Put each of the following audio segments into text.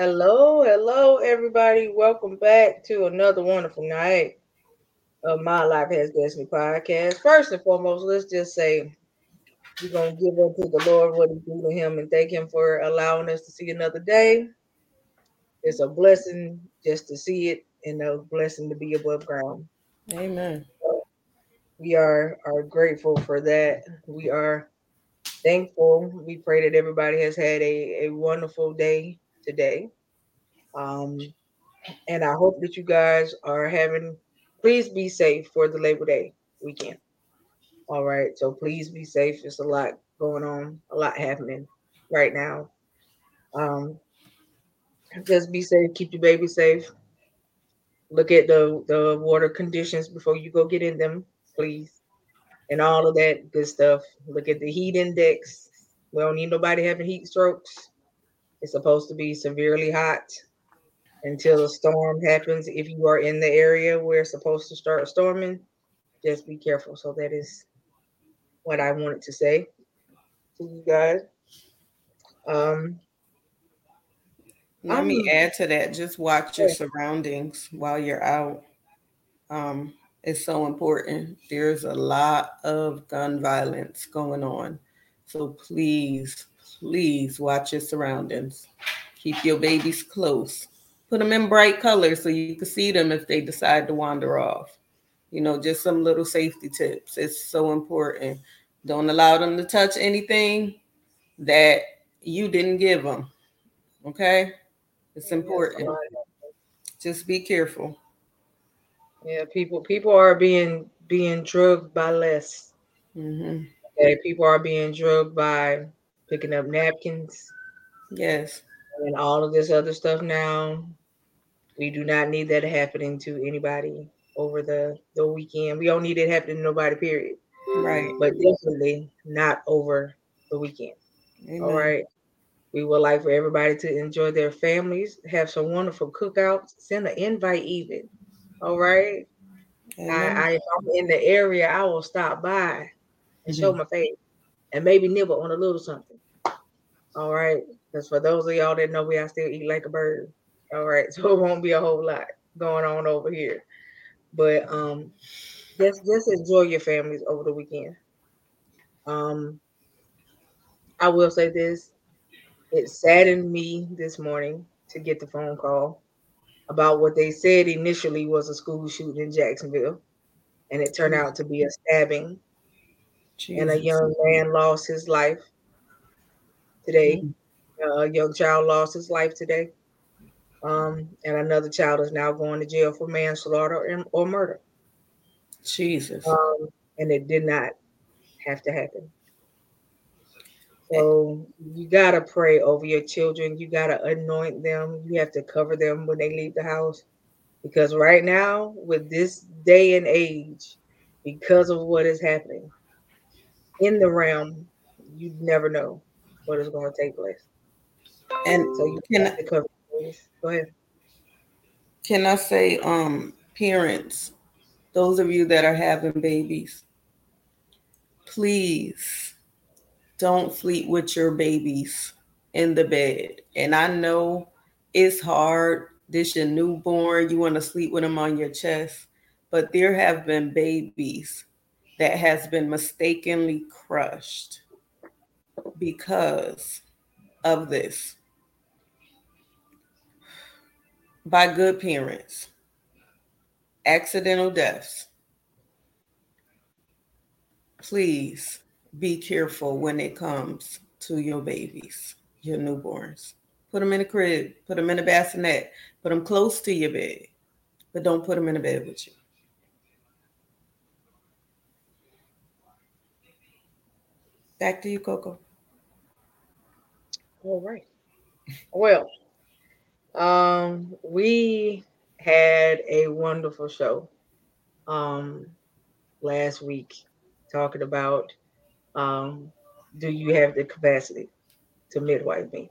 Hello, hello, everybody. Welcome back to another wonderful night of My Life Has Destiny podcast. First and foremost, let's just say we're going to give up to the Lord what He do to Him and thank Him for allowing us to see another day. It's a blessing just to see it and a blessing to be above ground. Amen. We are, are grateful for that. We are thankful. We pray that everybody has had a, a wonderful day today. Um, and I hope that you guys are having, please be safe for the Labor Day weekend. All right. So please be safe. There's a lot going on, a lot happening right now. Um, just be safe, keep your baby safe. Look at the, the water conditions before you go get in them, please. And all of that good stuff. Look at the heat index. We don't need nobody having heat strokes. It's supposed to be severely hot until a storm happens. If you are in the area where it's supposed to start storming, just be careful. So that is what I wanted to say to you guys. Um, Let Um, me add to that. Just watch your surroundings while you're out. Um, it's so important. There's a lot of gun violence going on. So please, please watch your surroundings. Keep your babies close. Put them in bright colors so you can see them if they decide to wander off. You know, just some little safety tips. It's so important. Don't allow them to touch anything that you didn't give them. Okay? It's important. Just be careful. yeah, people people are being being drugged by less. hmm Okay, people are being drugged by picking up napkins Yes. and all of this other stuff now. We do not need that happening to anybody over the the weekend. We don't need it happening to nobody, period. Right. But definitely not over the weekend. Amen. All right. We would like for everybody to enjoy their families, have some wonderful cookouts, send an invite even. All right. Amen. I, I if I'm in the area, I will stop by and show Mhm. my face and maybe nibble on a little something. All right. Because for those of y'all that know me, I still eat like a bird. All right. So it won't be a whole lot going on over here. But um just just enjoy your families over the weekend. Um I will say this. It saddened me this morning to get the phone call about what they said initially was a school shooting in Jacksonville. And it turned out to be a stabbing and a young man lost his life today. Mm. Uh, a young child lost his life today. Um, and another child is now going to jail for manslaughter and, or murder. Jesus. Um, and it did not have to happen. So you gotta pray over your children. You gotta anoint them. You have to cover them when they leave the house. Because right now, with this day and age, because of what is happening in the realm, you never know what is going to take place. And So you can have to cover. your babies. Go ahead. can I say, um, parents, those of you that are having babies, please don't sleep with your babies in the bed. And I know it's hard. This your newborn. You want to sleep with them on your chest, but there have been babies that has been mistakenly crushed because of this. By good parents. Accidental deaths. Please be careful when it comes to your babies your newborns. Put them in a crib put them in a bassinet put them close to your bed but don't put them in a bed with you. Back to you coco All right. Well, um, we had a wonderful show um last week talking about um do you have the capacity to midwife me?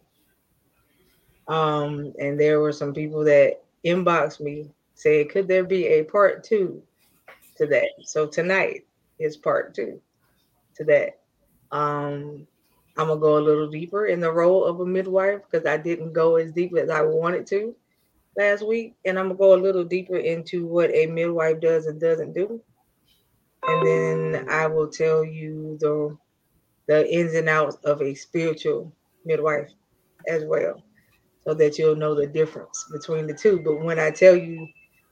Um, and there were some people that inboxed me saying, could there be a part two to that? So tonight is part two to that. Um, I'm gonna go a little deeper in the role of a midwife because I didn't go as deep as I wanted to last week, and I'm gonna go a little deeper into what a midwife does and doesn't do, and then I will tell you the the ins and outs of a spiritual midwife as well, so that you'll know the difference between the two. But when I tell you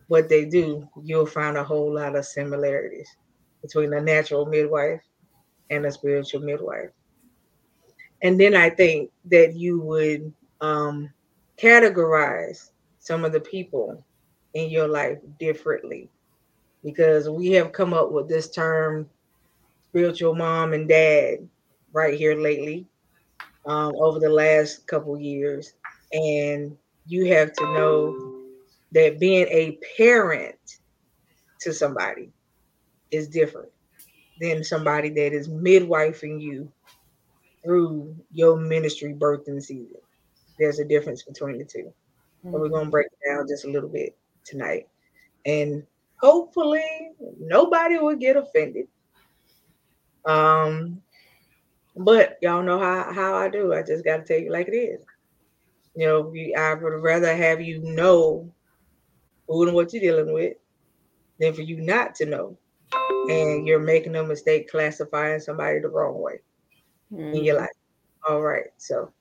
what they do, you'll find a whole lot of similarities between a natural midwife and a spiritual midwife and then I think that you would um, categorize some of the people in your life differently. Because we have come up with this term spiritual mom and dad right here lately um, over the last couple years. And you have to know that being a parent to somebody is different than somebody that is midwifing you through your ministry birthing season. There's a difference between the 2 mm-hmm. But we're gonna break it down just a little bit tonight. And hopefully nobody will get offended. Um, but y'all know how, how I do. I just gotta tell you like it is. You know, I would rather have you know who and what you're dealing with than for you not to know. And you're making a mistake classifying somebody the wrong way mm-hmm. in your mm-hmm. life. All right. So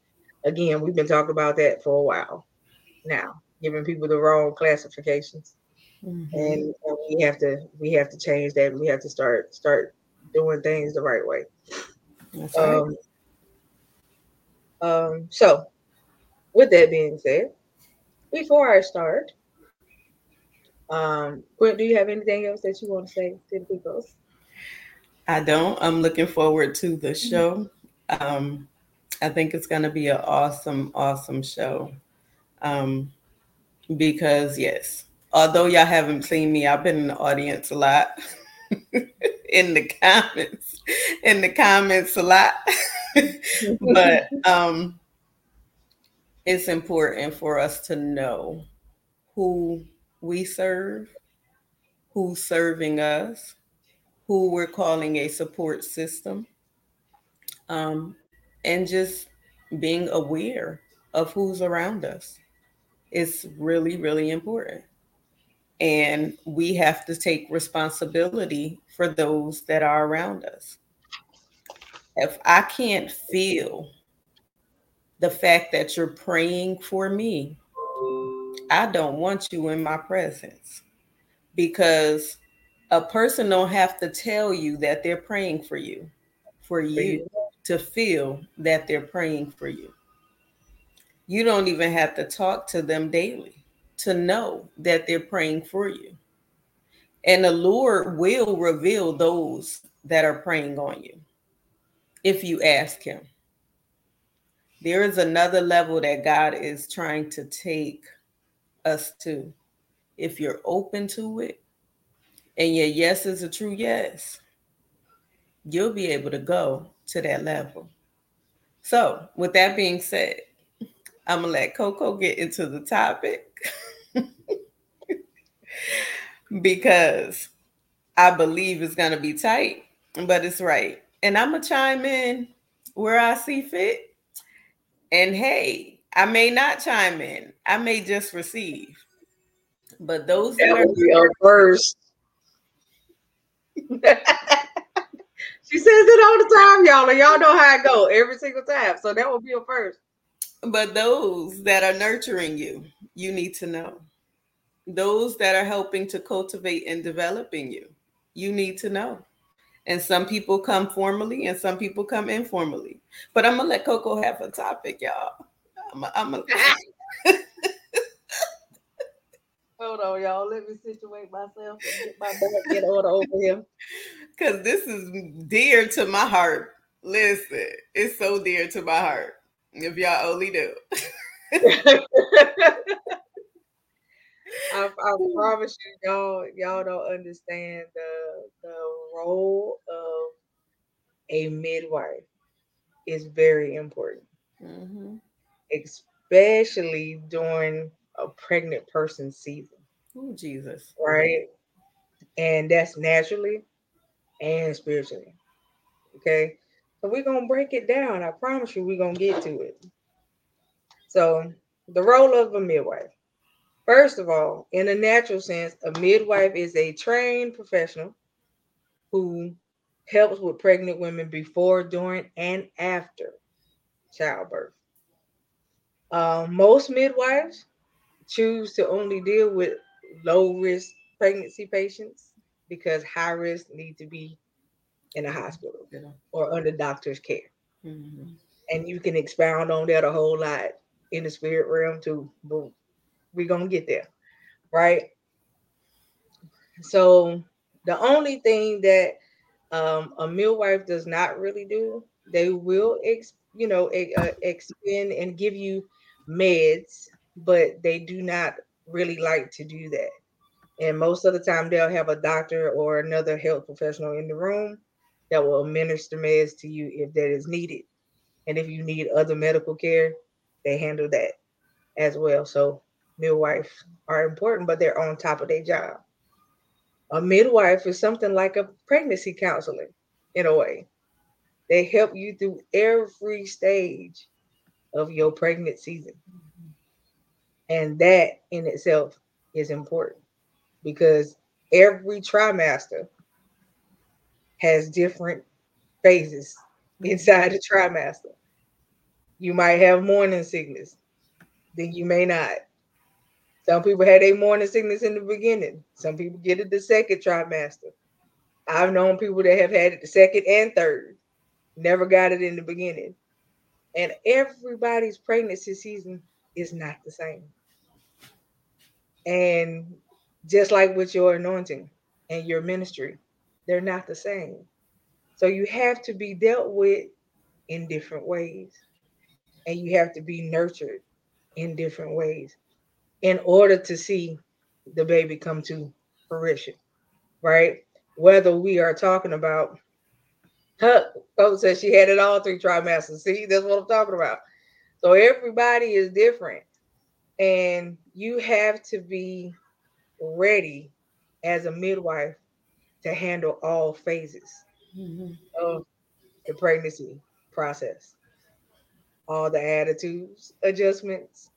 again, we've been talking about that for a while now, giving people the wrong classifications. Mm-hmm. And, and we have to we have to change that. We have to start start doing things the right way. That's right. Um, um, so with that being said, before I start, um, Brent, do you have anything else that you want to say to the people? I don't. I'm looking forward to the mm-hmm. show. Um, I think it's going to be an awesome, awesome show. Um, because, yes, although y'all haven't seen me, I've been in the audience a lot, in the comments, in the comments a lot. but um, it's important for us to know who we serve, who's serving us, who we're calling a support system um, and just being aware of who's around us is really, really important. And we have to take responsibility for those that are around us. If I can't feel the fact that you're praying for me, I don't want you in my presence because a person don't have to tell you that they're praying for you for you to feel that they're praying for you. You don't even have to talk to them daily to know that they're praying for you. And the Lord will reveal those that are praying on you if you ask Him. There is another level that God is trying to take us to. If you're open to it and your yes is a true yes, you'll be able to go to that level. So, with that being said, I'm gonna let Cocoa get into the topic because I believe it's gonna be tight, but it's right. And I'm gonna chime in where I see fit. And hey, I may not chime in, I may just receive. But those that, that are first. She says it all the time, y'all, and y'all know how I go every single time. So that will be a first. But those that are nurturing you, you need to know. Those that are helping to cultivate and developing you, you need to know. And some people come formally and some people come informally. But I'm gonna let Cocoa have a topic, y'all. I'm a, I'm a Hold on, y'all. Let me situate myself and get my back in order over here. Because this is dear to my heart. Listen, it's so dear to my heart. If y'all only do. I, I, promise you, y'all, y'all don't understand the the role of a midwife is very important, mm-hmm. especially during a pregnant person season. Oh, Jesus. Right. And that's naturally and spiritually. Okay. So we're gonna break it down. I promise you, we're gonna get to it. So the role of a midwife. First of all, in a natural sense, a midwife is a trained professional who helps with pregnant women before, during, and after childbirth. Uh, most midwives choose to only deal with low risk pregnancy patients because high risk need to be in a hospital yeah. or under doctor's care. Mm-hmm. And you can expound on that a whole lot in the spirit realm too, but we're gonna get there, right? So the only thing that um, a midwife does not really do, they will, ex, you know, uh, expend and give you meds, but they do not really like to do that. And most of the time, they'll have a doctor or another health professional in the room that will administer meds to you if that is needed. And if you need other medical care, they handle that as well. So midwives are important, but they're on top of their job. A midwife is something like a pregnancy counselor in a way. They help you through every stage of your pregnant season. And that in itself is important because every trimester has different phases inside the trimester. You might have morning sickness, then you may not. Some people had a morning sickness in the beginning. Some people get it the second trimester. I've known people that have had it the second and third, never got it in the beginning. And everybody's pregnancy season is not the same. And just like with your anointing and your ministry, they're not the same. So you have to be dealt with in different ways. And you have to be nurtured in different ways in order to see the baby come to fruition, right? Whether we are talking about, her coach said she had it all three trimesters. See, that's what I'm talking about. So everybody is different, and you have to be ready as a midwife to handle all phases mm-hmm. of the pregnancy process. All the attitudes, adjustments,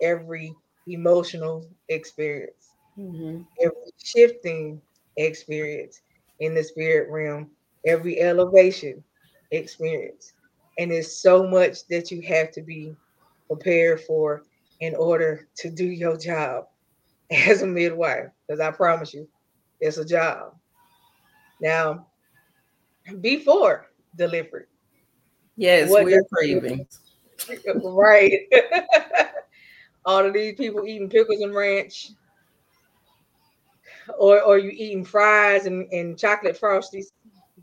every emotional experience, mm-hmm. every shifting experience in the spirit realm, every elevation experience. And it's so much that you have to be prepared for in order to do your job as a midwife, because I promise you, it's a job. Now, before delivery. Yes, we're craving. Right. All of these people eating pickles and ranch. Or or you eating fries and, and chocolate frosties,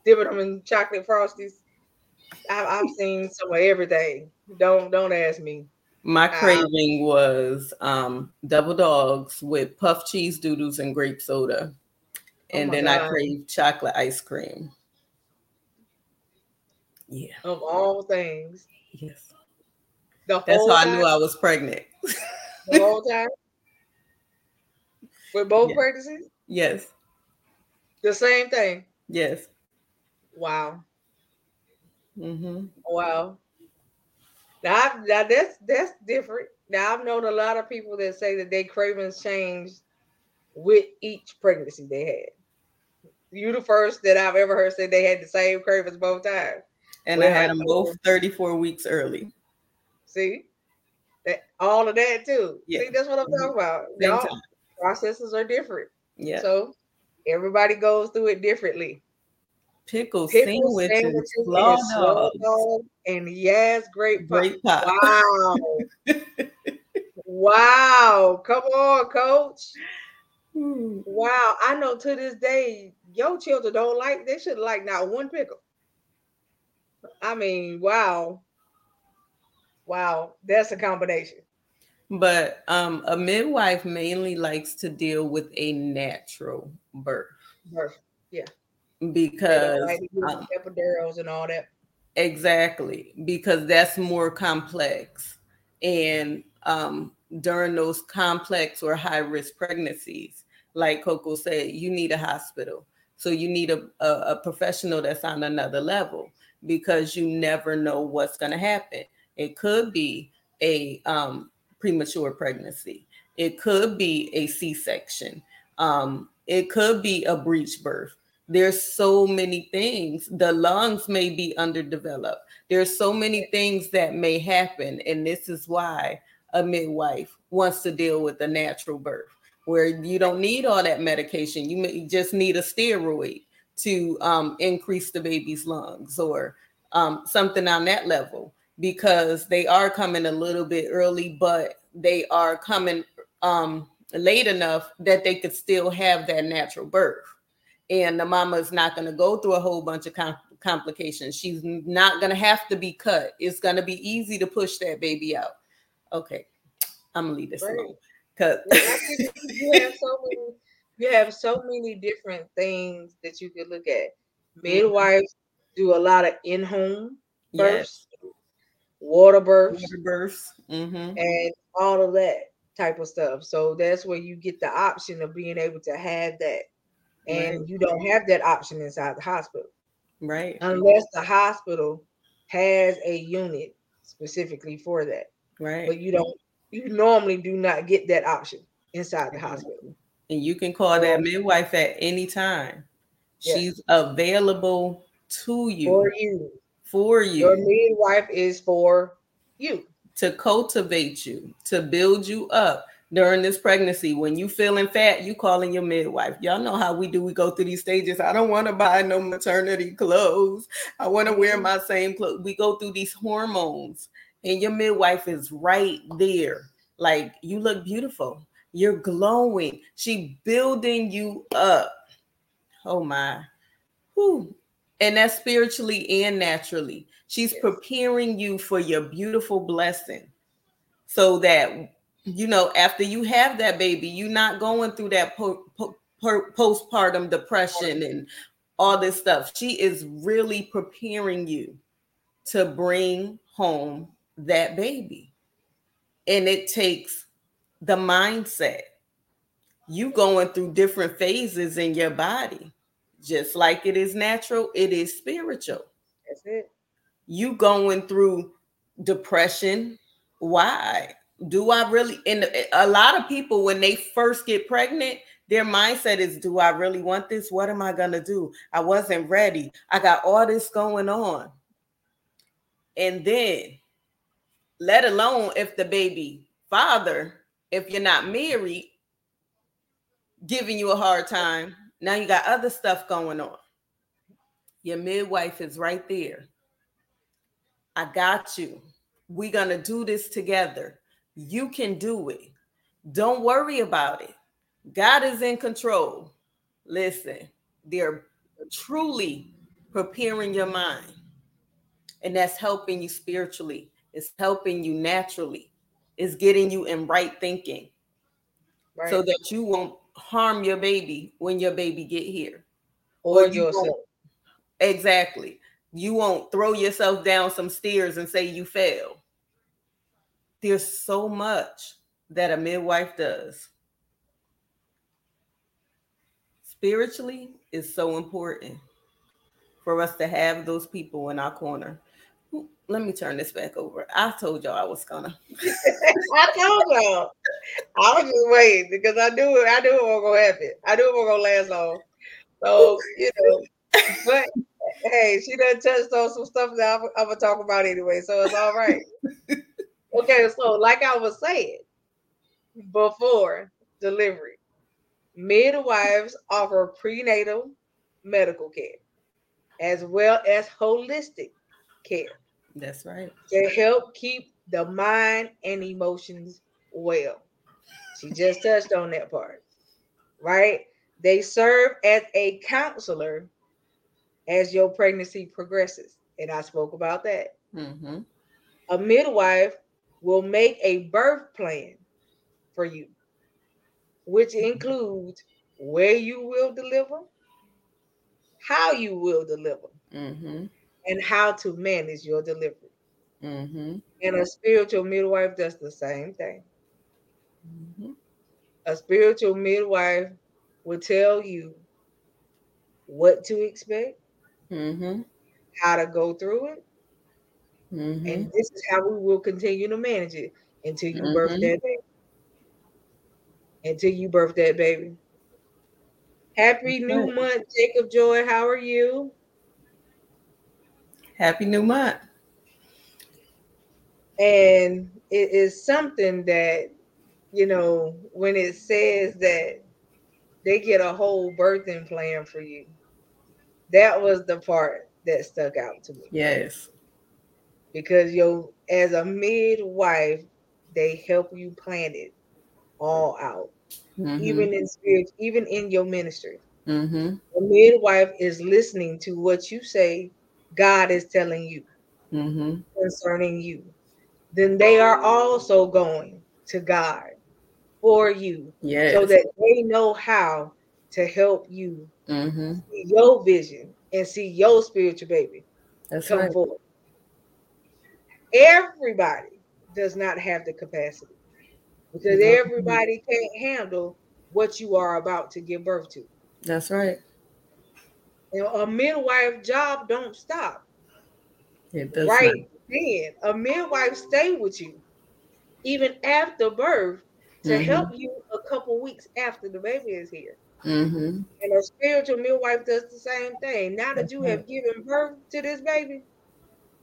dipping them in chocolate frosties. I've, I've seen some of everything. Don't don't ask me. My craving was um, double dogs with puff cheese doodles and grape soda. Oh and oh then God. I craved chocolate ice cream. Yeah. Of all things. Yes. The That's how time? I knew I was pregnant. the whole time? With both yes. pregnancies? Yes. The same thing? Yes. Wow. Mm-hmm. Wow. Now, I've, now that's that's different. Now I've known a lot of people that say that their cravings changed with each pregnancy they had. You the first that I've ever heard say they had the same cravings both times. And I had them both 34 weeks early. See? That all of that too. Yeah. See, that's what I'm mm-hmm. talking about. Y'all, processes are different. Yeah. So everybody goes through it differently pickle, pickle sandwiches, sandwiches slaw dogs. and yes, great great pop. Wow. wow. Come on, coach. Hmm. Wow. I know to this day, your children don't like, they should like not one pickle. I mean, wow. Wow. That's a combination. But um, a midwife mainly likes to deal with a natural birth. Birth. Yeah because um, epidurals and all that. Exactly, because that's more complex. And um, during those complex or high risk pregnancies, like Cocoa said, you need a hospital. So you need a, a, a, professional that's on another level. because you never know what's going to happen. It could be a um, premature pregnancy. It could be a C-section. Um, it could be a breech birth. There's so many things. The lungs may be underdeveloped. There's so many things that may happen, and this is why a midwife wants to deal with a natural birth, where you don't need all that medication. You may just need a steroid to um, increase the baby's lungs or um, something on that level because they are coming a little bit early, but they are coming um, late enough that they could still have that natural birth. And the mama is not going to go through a whole bunch of com- complications. She's not going to have to be cut. It's going to be easy to push that baby out. Okay, I'm gonna leave this right. alone because you have so many. You have so many different things that you could look at. Mm-hmm. Midwives mm-hmm. do a lot of in-home births, yes. water births, water births, mm-hmm. and all of that type of stuff. So that's where you get the option of being able to have that. And right. you don't have that option inside the hospital. Right. Unless the hospital has a unit specifically for that. Right. But you don't you normally do not get that option inside the mm-hmm. hospital. And you can call that midwife at any time. Yes. She's available to you. For you. For you. Your midwife is for you to cultivate you, to build you up during this pregnancy. When you feeling fat, you calling your midwife. Y'all know how we do. We go through these stages. I don't want to buy no maternity clothes. I want to wear my same clothes. We go through these hormones, and your midwife is right there. Like you look beautiful. You're glowing. She building you up. Oh my. Whew. And that's spiritually and naturally. She's preparing you for your beautiful blessing so that, you know, after you have that baby, you're not going through that po- po- postpartum depression and all this stuff. She is really preparing you to bring home that baby. And it takes the mindset. You going through different phases in your body. Just like it is natural, it is spiritual. That's it you going through depression. Why? Do I really? And eh, a lot of people, when they first get pregnant, their mindset is, Do I really want this? What am I going to do? I wasn't ready. I got all this going on. And then, let alone if the baby father, if you're not married, giving you a hard time, now you got other stuff going on. Your midwife is right there I got you. We're going to do this together. You can do it. Don't worry about it. God is in control. Listen, they're truly preparing your mind. And that's helping you spiritually, it's helping you naturally, it's getting you in right thinking right. so that you won't harm your baby when your baby get here or, or yourself. Exactly. You won't throw yourself down some stairs and say you failed. There's so much that a midwife does. Spiritually is so important for us to have those people in our corner. Let me turn this back over. I told y'all I was gonna. I told y'all. I was just waiting because I knew it. I knew it was gonna happen. I knew it was gonna last long. So you know, but hey, she done touched on some stuff that I'm, I'm gonna talk about anyway, so it's all right. okay, so like I was saying before delivery, midwives offer prenatal medical care as well as holistic care. That's right. To help keep the mind and emotions well. She just touched on that part, right? They serve as a counselor as your pregnancy progresses. And I spoke about that. Mm-hmm. A midwife will make a birth plan for you, which includes where you will deliver, how you will deliver, mm-hmm. and how to manage your delivery. Mm-hmm. And a spiritual midwife does the same thing. Mm-hmm. A spiritual midwife will tell you what to expect, mm-hmm. how to go through it. Mm-hmm. And this is how we will continue to manage it until you mm-hmm. birth that baby. Until you birth that baby. Happy new month, Jacob Joy. How are you? Happy new month. And it is something that, you know, when it says that they get a whole birthing plan for you, that was the part that stuck out to me. Yes. Because yo, as a midwife, they help you plan it all out. Mm-hmm. Even in spirit, even in your ministry. Mm-hmm. The midwife is listening to what you say God is telling you mm-hmm. concerning you. Then they are also going to God for you yes. so that they know how to help you mm-hmm. see your vision and see your spiritual baby That's come right. forward. Everybody does not have the capacity because everybody can't handle what you are about to give birth to. That's right. Know, a midwife job don't stop. It does right not. then. A midwife stay with you even after birth to mm-hmm. help you a couple weeks after the baby is here. Mm-hmm. And a spiritual midwife does the same thing. Now that you have given birth to this baby,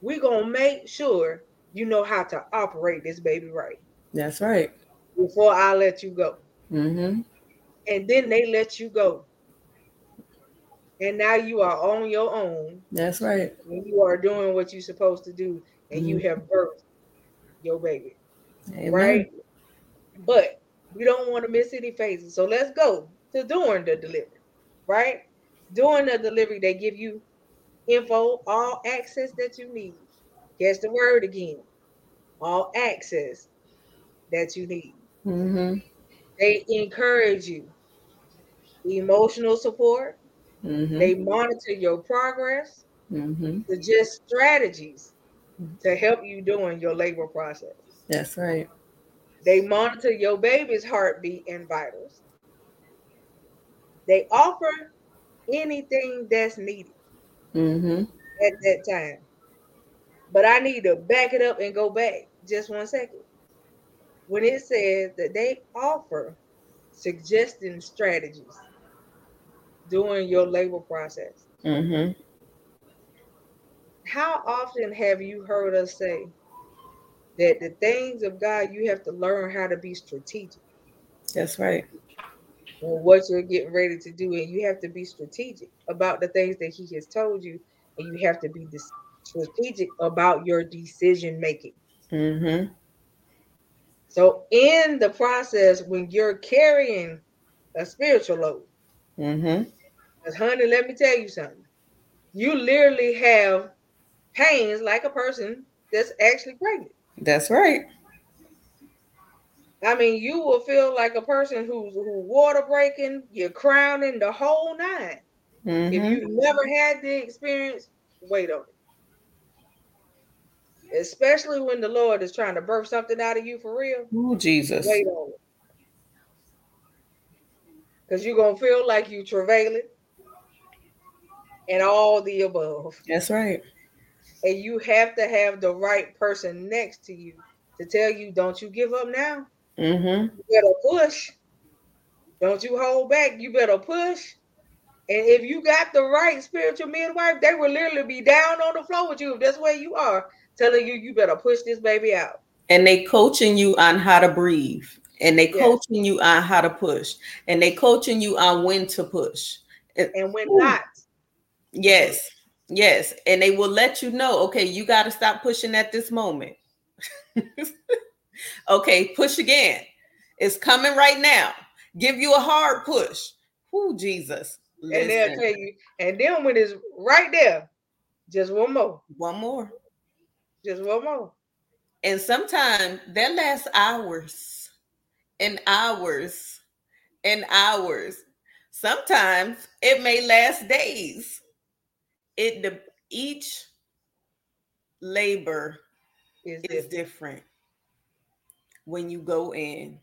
we're gonna make sure you know how to operate this baby right. That's right. Before I let you go. Mm-hmm. And then they let you go. And now you are on your own. That's right. And you are doing what you're supposed to do, and mm-hmm. you have birthed your baby. Amen. Right? But we don't want to miss any phases. So let's go to during the delivery, right? During the delivery, they give you info, all access that you need. Guess the word again. All access that you need. Mm-hmm. They encourage you. Emotional support. Mm-hmm. They monitor your progress. Mm-hmm. Suggest strategies to help you during your labor process. That's right. They monitor your baby's heartbeat and vitals. They offer anything that's needed mm-hmm. at that time. But I need to back it up and go back just one second. When it says that they offer suggesting strategies during your labor process. Mm-hmm. How often have you heard us say that the things of God, you have to learn how to be strategic? That's right on what you're getting ready to do, and you have to be strategic about the things that He has told you, and you have to be strategic about your decision making. Mm-hmm. So, in the process, when you're carrying a spiritual load, mm-hmm. honey, let me tell you something. You literally have pains like a person that's actually pregnant. That's right. I mean, you will feel like a person who's who water breaking, you're crowning the whole 9 mm-hmm. If you've never had the experience, wait on it. Especially when the Lord is trying to birth something out of you for real. Oh, Jesus. Wait on it. Because you're gonna feel like you're travailing and all the above. That's right. And you have to have the right person next to you to tell you, don't you give up now. Mm-hmm. You better push. Don't you hold back. You better push. And if you got the right spiritual midwife, they will literally be down on the floor with you. If that's where you are, telling you you better push this baby out. And they coaching you on how to breathe. And they yes. coaching you on how to push. And they coaching you on when to push. And when Ooh. not. Yes. Yes. And they will let you know, okay, you got to stop pushing at this moment. Okay, push again. It's coming right now. Give you a hard push. Who Jesus. Listen. And they'll tell you, and then when it's right there, just one more. One more. Just one more. And sometimes that lasts hours and hours and hours. Sometimes it may last days. It the each labor is, is different. different when you go in,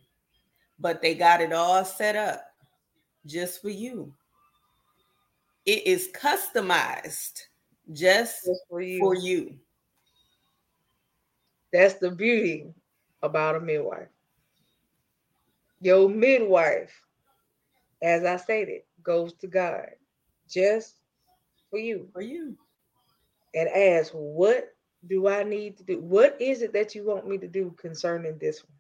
but they got it all set up just for you. It is customized just, just for you. For you. That's the beauty about a midwife. Your midwife, as I stated, goes to God just for you. For you. And ask, what do I need to do? What is it that you want me to do concerning this one?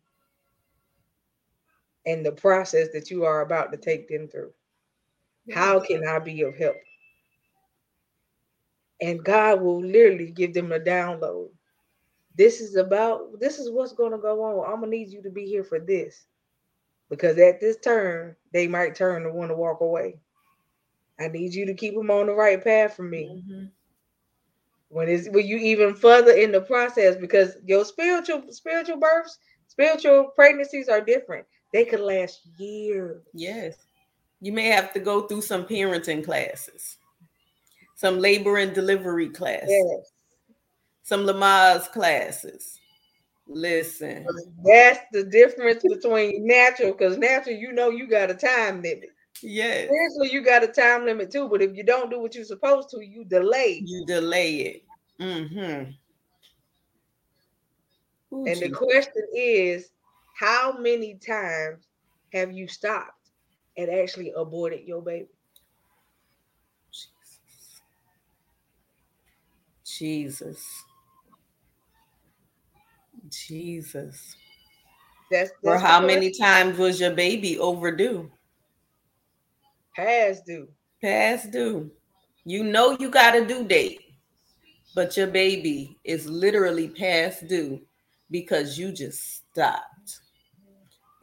And the process that you are about to take them through. How can I be of help? And God will literally give them a download. This is about, this is what's going to go on. I'm going to need you to be here for this. Because at this turn, they might turn and want to walk away. I need you to keep them on the right path for me. Mm-hmm. When is when you even further in the process, because your spiritual spiritual births, spiritual pregnancies are different. They could last years. Yes. You may have to go through some parenting classes, some labor and delivery classes, yes. some Lamaze classes. Listen, that's the difference between natural, because natural, you know, you got a time limit. Yes. Spiritually, you got a time limit too, but if you don't do what you're supposed to, you delay. You delay it. Mm-hmm. Ooh, and geez. the question is, how many times have you stopped and actually aborted your baby? Jesus. Jesus. That's, that's or how many times was your baby overdue? Past due. Past due. You know you got a due date, but your baby is literally past due because you just stopped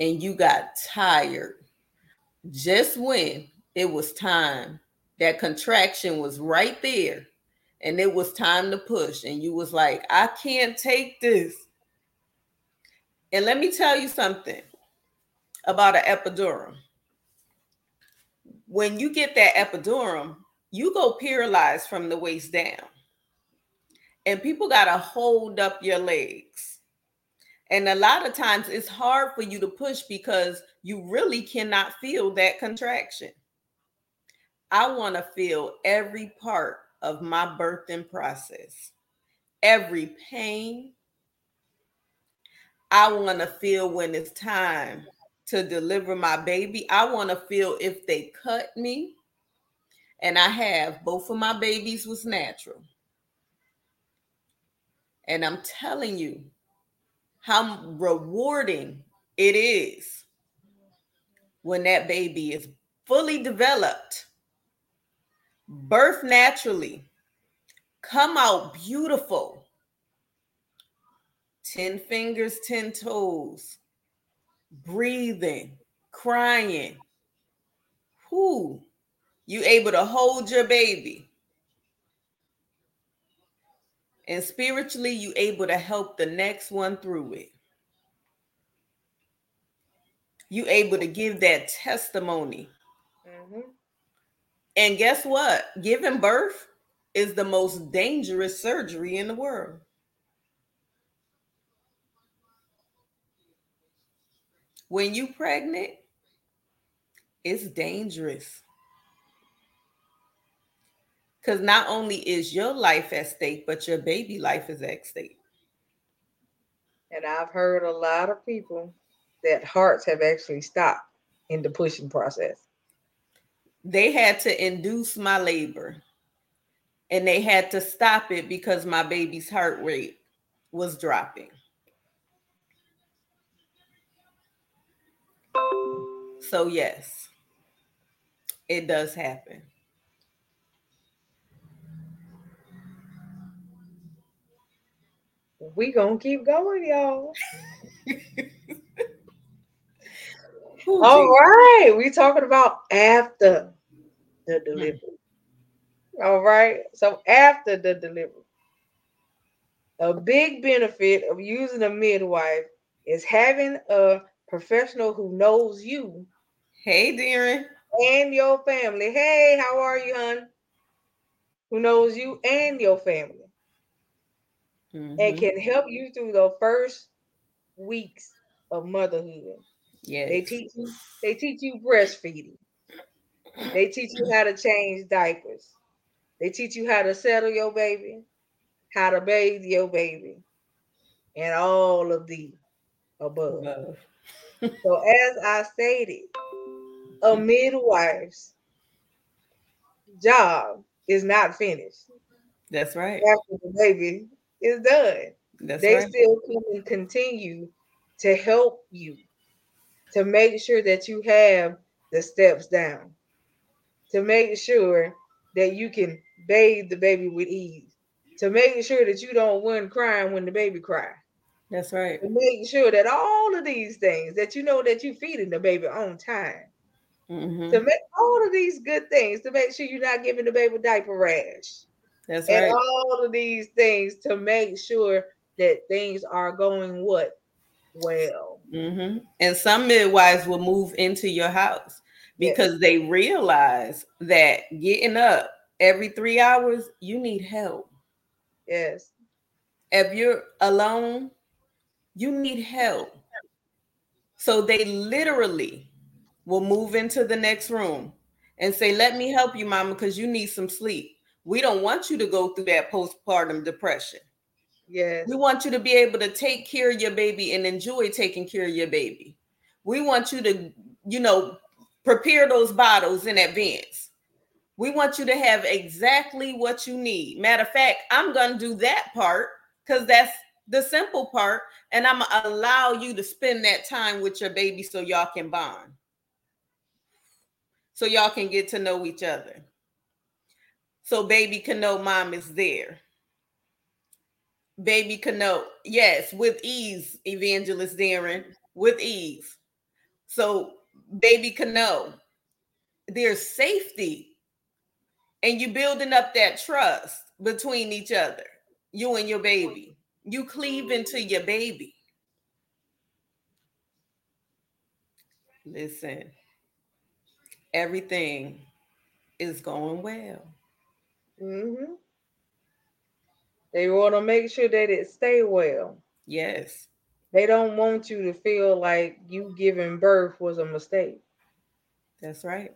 and you got tired. Just when it was time. That contraction was right there and it was time to push and you was like i can't take this. And let me tell you something about an epidural. When you get that epidural you go paralyzed from the waist down and people got to hold up your legs and a lot of times it's hard for you to push because you really cannot feel that contraction i want to feel every part of my birthing process. Every pain, I want to feel when it's time to deliver my baby. I want to feel if they cut me. And I have both of my babies was natural. And I'm telling you how rewarding it is when that baby is fully developed birth naturally, come out beautiful. 10 fingers, 10 toes, breathing, crying. Who? You able to hold your baby. And spiritually, you able to help the next one through it. You able to give that testimony. Mm-hmm. And guess what? Giving birth is the most dangerous surgery in the world. When you pregnant, it's dangerous. Because not only is your life at stake, but your baby life is at stake. And I've heard a lot of people that hearts have actually stopped in the pushing process they had to induce my labor and they had to stop it because my baby's heart rate was dropping. So, yes, it does happen. We gonna keep going, y'all. Ooh, All right, we talking about after the delivery. Hmm. All right, so after the delivery, a big benefit of using a midwife is having a professional who knows you. Hey, Darren. And your family. Hey, how are you, hon? Who knows you and your family. Mm-hmm. And can help you through the first weeks of motherhood. Yeah. They teach you they teach you breastfeeding. They teach you how to change diapers. They teach you how to settle your baby, how to bathe your baby, and all of the above. above. so, as I stated, a midwife's job is not finished. That's right. After the baby is done. That's they right. still can continue to help you to make sure that you have the steps down, to make sure that you can bathe the baby with ease, to make sure that you don't win crying when the baby cry. That's right. To make sure that all of these things that you know that you're feeding the baby on time. Mm-hmm. To make all of these good things, to make sure you're not giving the baby diaper rash. That's and right. all of these things to make sure that things are going what well. Mm-hmm. And some midwives will move into your house because yes. they realize that getting up every three hours, you need help. Yes. If you're alone, you need help. So they literally will move into the next room and say, Let me help you, mama, because you need some sleep. We don't want you to go through that postpartum depression. Yes. We want you to be able to take care of your baby and enjoy taking care of your baby. We want you to, you know, prepare those bottles in advance. We want you to have exactly what you need. Matter of fact, I'm going to do that part because that's the simple part. And I'm going to allow you to spend that time with your baby so y'all can bond. So y'all can get to know each other. So baby can know mom is there baby can know. Yes, with ease, evangelist Darren, with ease. So baby can know there's safety and you building up that trust between each other, you and your baby. You cleave into your baby. Listen, everything is going well. Mm-hmm. They want to make sure that it stay well. Yes. They don't want you to feel like you giving birth was a mistake. That's right.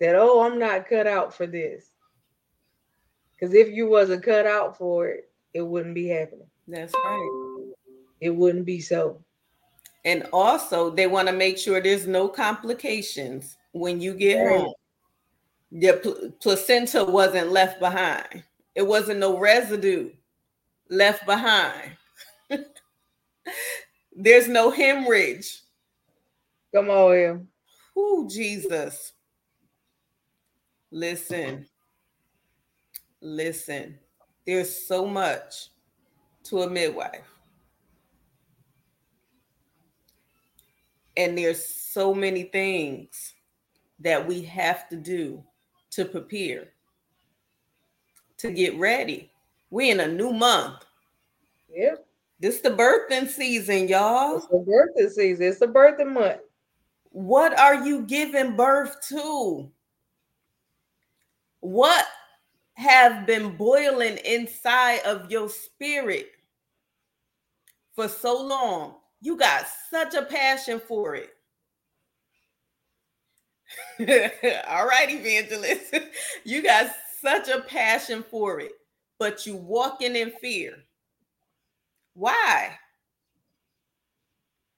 That oh, I'm not cut out for this. Because if you wasn't cut out for it, it wouldn't be happening. That's right. It wouldn't be so. And also, they want to make sure there's no complications when you get right. home. The pl- placenta wasn't left behind. It wasn't no residue left behind. There's no hemorrhage. Come on here. Who Jesus. Listen. Listen. There's so much to a midwife. And there's so many things that we have to do to prepare to get ready. We in a new month. Yeah. This the birthing season, y'all. It's the birthing season. It's the birthing month. What are you giving birth to? What have been boiling inside of your spirit for so long? You got such a passion for it. All right, evangelist. You got such a passion for it, but you walking in fear. Why?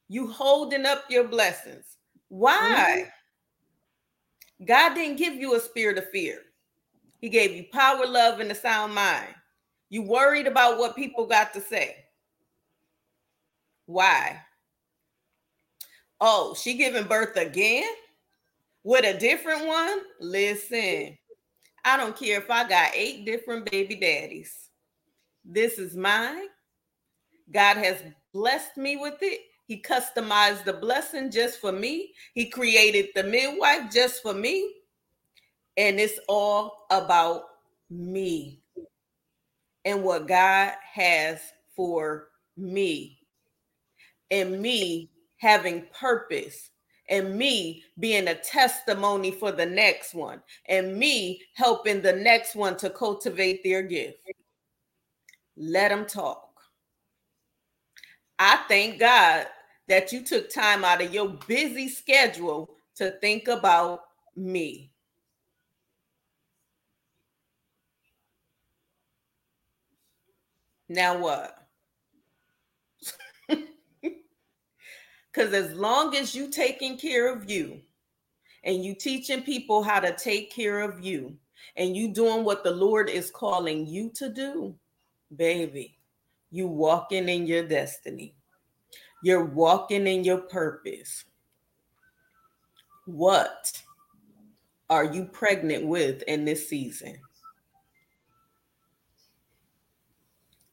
You holding up your blessings. Why? Mm-hmm. God didn't give you a spirit of fear. He gave you power, love, and a sound mind. You worried about what people got to say. Why? Oh, she giving birth again with a different one? Listen, I don't care if I got eight different baby daddies. This is mine. God has blessed me with it. He customized the blessing just for me. He created the midwife just for me. And it's all about me and what God has for me and me having purpose and me being a testimony for the next one and me helping the next one to cultivate their gift. Let them talk. I thank God that you took time out of your busy schedule to think about me. Now what? Because as long as you taking care of you and you teaching people how to take care of you and you doing what the Lord is calling you to do, baby, you walking in your destiny. You're walking in your purpose. What are you pregnant with in this season?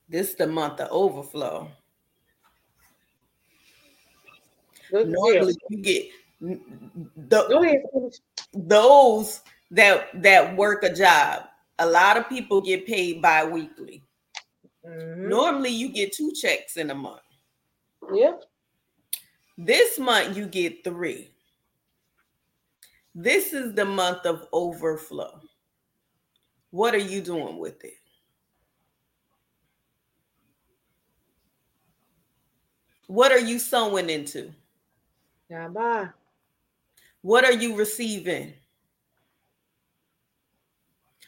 This the month of overflow. Normally you get the, those that that work a job. A lot of people get paid bi-weekly. Mm-hmm. Normally you get two checks in a month. Yep. This month you get three. This is the month of overflow. What are you doing with it? What are you sowing into? What are you receiving?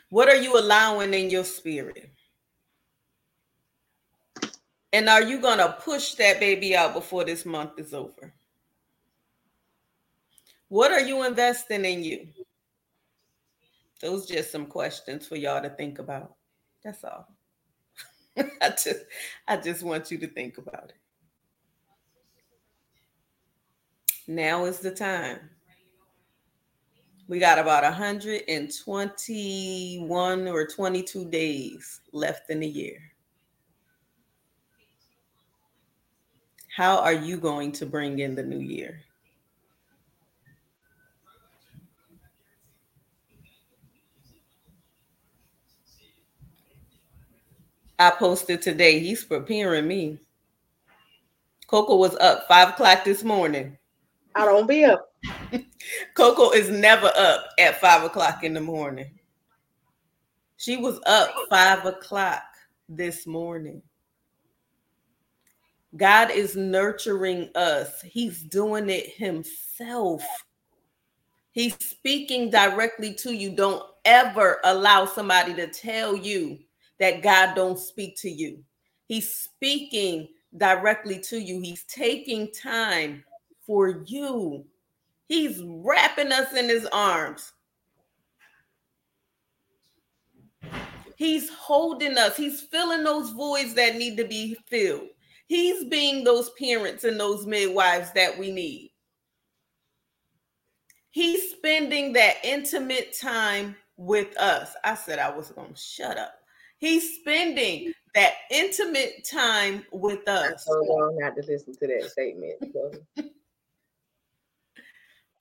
What are you allowing in your spirit? And are you going to push that baby out before this month is over? What are you investing in you? Those just some questions for y'all to think about. That's all. I just I just want you to think about it. Now is the time. We got about 121 or 22 days left in the year. How are you going to bring in the new year? I posted today. He's preparing me. Cocoa was up five o'clock this morning. I don't be up. Cocoa is never up at five o'clock in the morning. She was up five o'clock this morning. God is nurturing us, He's doing it Himself. He's speaking directly to you. Don't ever allow somebody to tell you that God don't speak to you. He's speaking directly to you. He's taking time for you. He's wrapping us in his arms. He's holding us. He's filling those voids that need to be filled. He's being those parents and those midwives that we need. He's spending that intimate time with us. I said I was going to shut up. He's spending that intimate time with us. So long not to listen to that statement.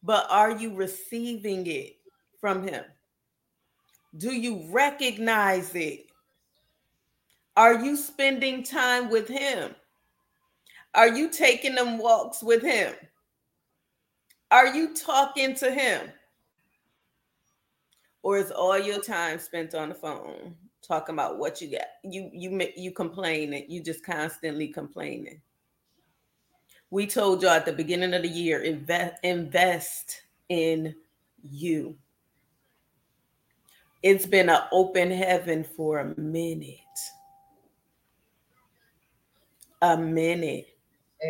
But are you receiving it from him? Do you recognize it? Are you spending time with him? Are you taking them walks with him? Are you talking to him? Or is all your time spent on the phone talking about what you got? You you you complaining. You just constantly complaining. We told y'all at the beginning of the year, invest invest in you. It's been an open heaven for a minute. A minute.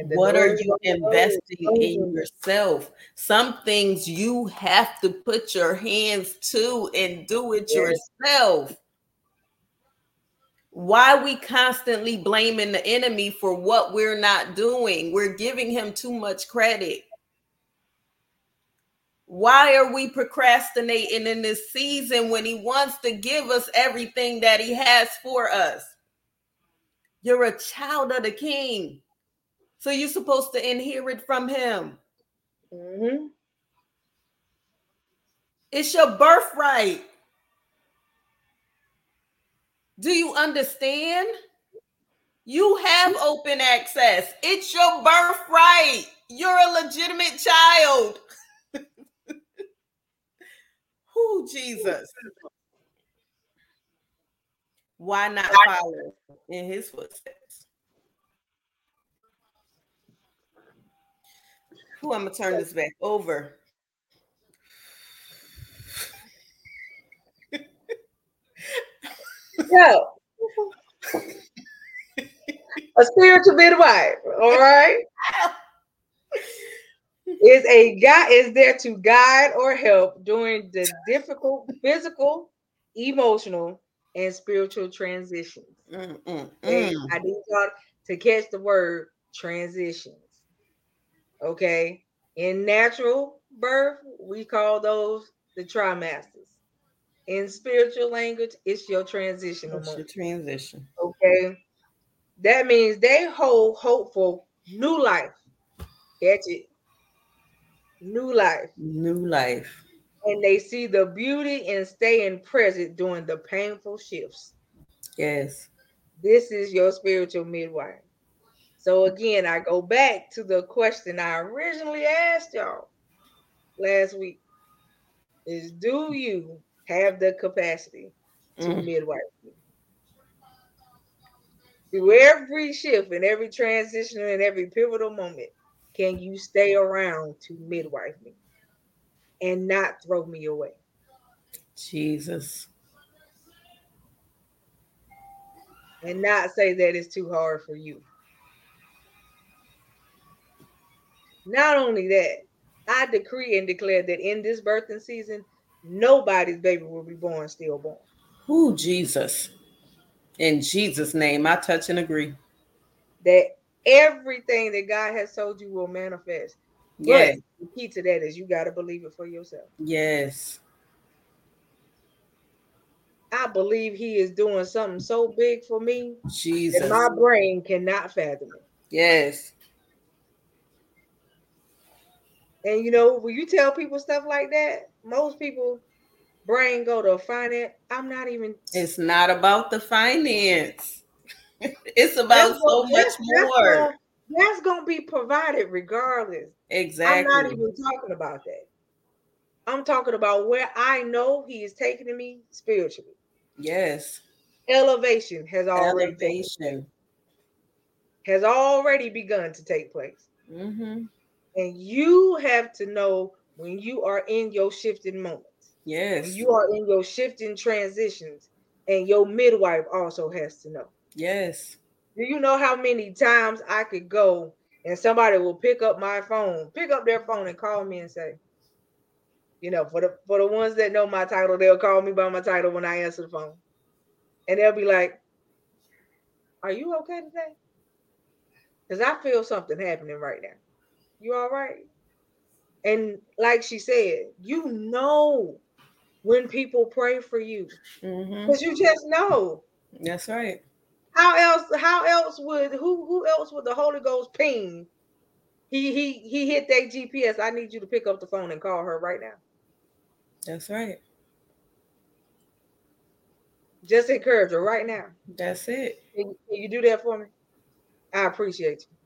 What are you investing in yourself? Some things you have to put your hands to and do it yes. yourself. Why we constantly blaming the enemy for what we're not doing? We're giving him too much credit. Why are we procrastinating in this season when he wants to give us everything that he has for us? You're a child of the king. So you're supposed to inherit from him. Mm-hmm. It's your birthright. Do you understand? You have open access. It's your birthright. You're a legitimate child. Who Jesus? Why not follow in his footsteps? Who I'm gonna turn this back over. Yo. a spiritual midwife. All right. is a guy is there to guide or help during the difficult physical, emotional, and spiritual transitions. Mm, mm, mm. I need y'all to catch the word transitions. Okay. In natural birth, we call those the trimesters. In spiritual language, it's your transition. It's your transition. Okay. That means they hold hope for new life. Catch it. New life. New life. And they see the beauty in staying present during the painful shifts. Yes. This is your spiritual midwife. So again, I go back to the question I originally asked y'all last week is do you have the capacity to mm. midwife me? Through every shift and every transition and every pivotal moment, can you stay around to midwife me and not throw me away? Jesus. And not say that it's too hard for you. Not only that, I decree and declare that in this birthing season, nobody's baby will be born stillborn. Who Jesus? In Jesus' name, I touch and agree. That everything that God has told you will manifest. Yes. But the key to that is you got to believe it for yourself. Yes. I believe He is doing something so big for me Jesus. that my brain cannot fathom it. Yes. And you know, when you tell people stuff like that, most people brain go to finance. I'm not even. It's not about the finance. it's about so much that's, more. That's gonna, that's gonna be provided regardless. Exactly. I'm not even talking about that. I'm talking about where I know He is taking me spiritually. Yes. Elevation has already elevation has already begun to take place. Mm-hmm. And you have to know when you are in your shifting moments. Yes. you are in your shifting transitions, and your midwife also has to know. Yes. Do you know how many times I could go and somebody will pick up my phone, pick up their phone and call me and say, you know, for the for the ones that know my title, they'll call me by my title when I answer the phone. And they'll be like, Are you okay today? Because I feel something happening right now. You all right? And like she said, you know when people pray for you. Because mm-hmm. you just know. That's right. How else, how else would who who else would the Holy Ghost ping? He he he hit that GPS. I need you to pick up the phone and call her right now. That's right. Just encourage her right now. That's it. Can, can you do that for me? I appreciate you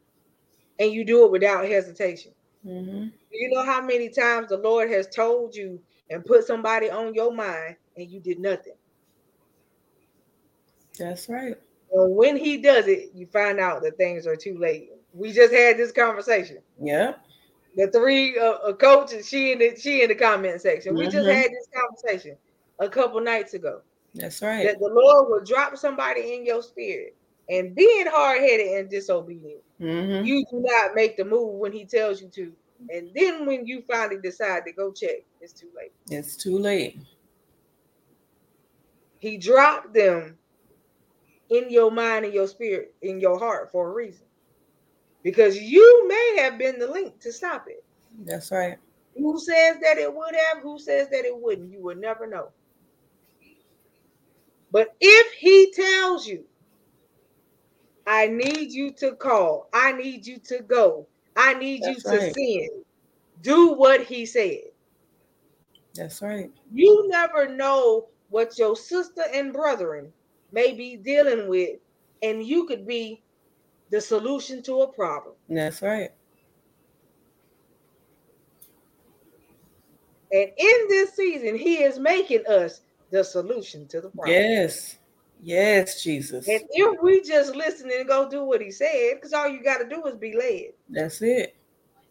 and you do it without hesitation. Mm-hmm. You know how many times the Lord has told you and put somebody on your mind and you did nothing. That's right. And when he does it, you find out that things are too late. We just had this conversation. Yeah. The three uh, coaches, she in the she in the comment section. We mm-hmm. just had this conversation a couple nights ago. That's right. That the Lord will drop somebody in your spirit and being hard headed and disobedient. Mm-hmm. You do not make the move when he tells you to. And then when you finally decide to go check, it's too late. It's too late. He dropped them in your mind and your spirit, in your heart for a reason. Because you may have been the link to stop it. That's right. Who says that it would have? Who says that it wouldn't? You will never know. But if he tells you I need you to call. I need you to go. I need That's you to right. sin. Do what he said. That's right. You never know what your sister and brethren may be dealing with, and you could be the solution to a problem. That's right. And in this season, he is making us the solution to the problem. Yes. Yes, Jesus. And if we just listen and go do what he said, because all you got to do is be led. That's it.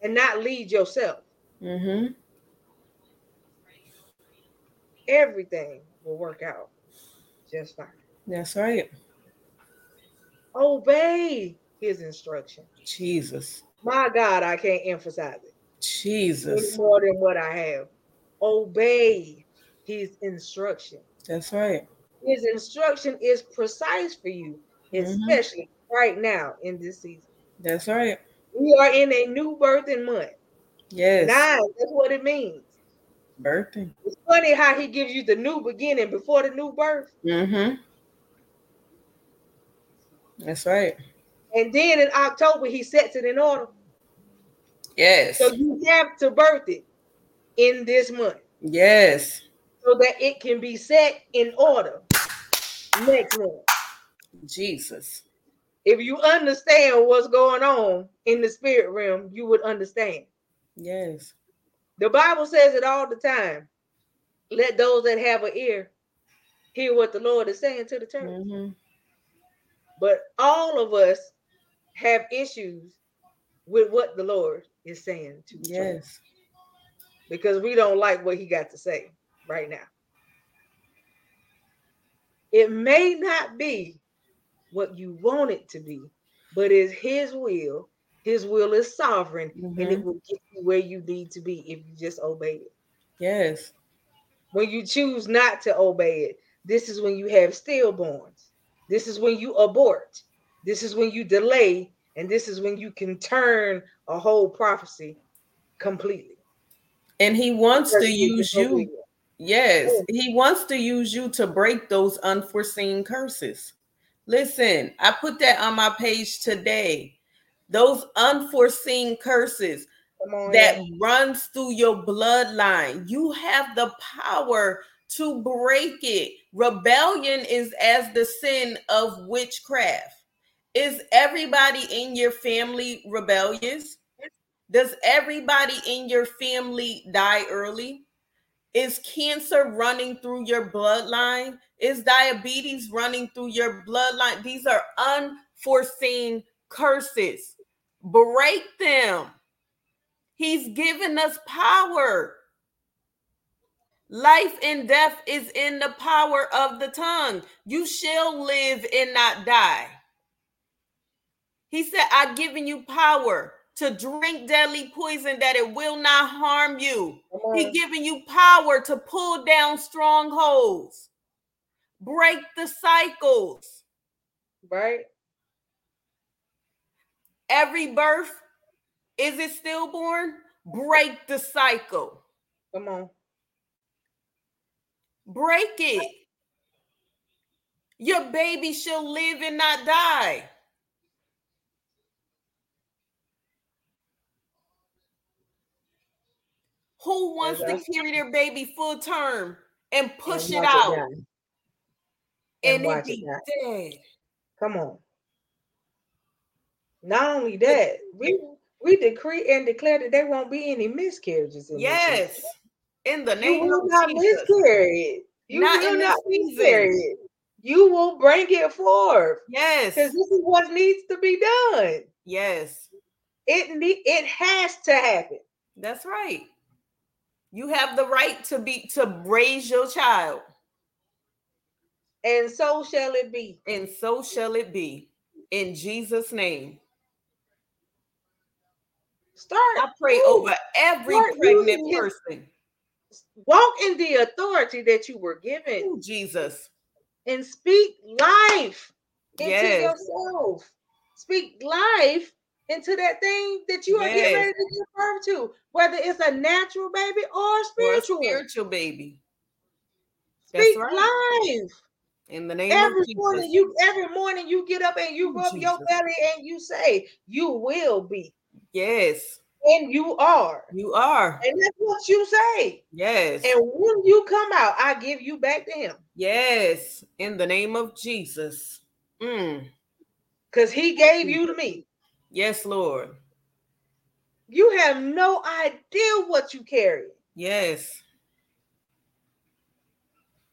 And not lead yourself. Mm-hmm. Everything will work out just fine. That's right. Obey. his instruction. Jesus. My God, I can't emphasize it Jesus. any more than what I have. Obey his instruction. That's right. His instruction is precise for you, Mhm. especially right now in this season. That's right. We are in a new birthing month. Yes. Nine, that's what it means. Birthing. It's funny how he gives you the new beginning before the new birth. Mm-hmm. That's right. And then in October, he sets it in order. Yes. So you have to birth it in this month Yes. so that it can be set in order next. Jesus. If you understand what's going on in the spirit realm, you would understand. Yes. The Bible says it all the time. Let those that have an ear hear what the Lord is saying to the church. Mm-hmm. But all of us have issues with what the Lord is saying to the church Yes. because we don't like what he got to say right now. It may not be what you want it to be, but it's his will. His will is sovereign and it Mhm. will get you where you need to be if you just obey it. Yes. When you choose not to obey it, this is when you have stillborns. This is when you abort. This is when you delay. And this is when you can turn a whole prophecy completely. And he wants to Because you're use you. Yes, Oh. he wants to use you to break those unforeseen curses. Listen, I put that on my page today. Those unforeseen curses on. that in. runs through your bloodline. You have the power to break it. Rebellion is as the sin of witchcraft. Is everybody in your family rebellious? Does everybody in your family die early? Is cancer running through your bloodline? Is diabetes running through your bloodline? These are unforeseen curses. Break them. He's given us power. Life and death is in the power of the tongue. You shall live and not die. He said, I've given you power to drink deadly poison that it will not harm you. He's giving you power to pull down strongholds, break the cycles. Right? Every birth, is it stillborn? Break the cycle. Come on. Break it. Your baby shall live and not die. Who wants to carry their baby full term and push And it out die. and, it watch be die. dead? Come on. Not only that, we we decree and declare that there won't be any miscarriages. In Yes. season. In the you will of not Jesus. miscarry it. You Not will in not season. miscarry it. You will bring it forth Yes. because this is what needs to be done. Yes. It need it has to happen. That's right. You have the right to be to raise your child, And so shall it be. and so shall it be. In Jesus' name. Start. I pray over every pregnant his- person. Walk in the authority that you were given Ooh, Jesus. and speak life into Yes. yourself. Speak life into that thing that you are getting ready to give birth to, whether it's a natural baby or a For a spiritual. spiritual baby. That's Speak right. life. In the name Every of morning Jesus. you every morning you get up and you rub your belly and you say, You will be, Yes, and you are. you are. And that's what you say. Yes. And when you come out, I give you back to him. Yes. In the name of Jesus. Mm. Because he gave you to me. Yes, Lord. You have no idea what you carry. Yes.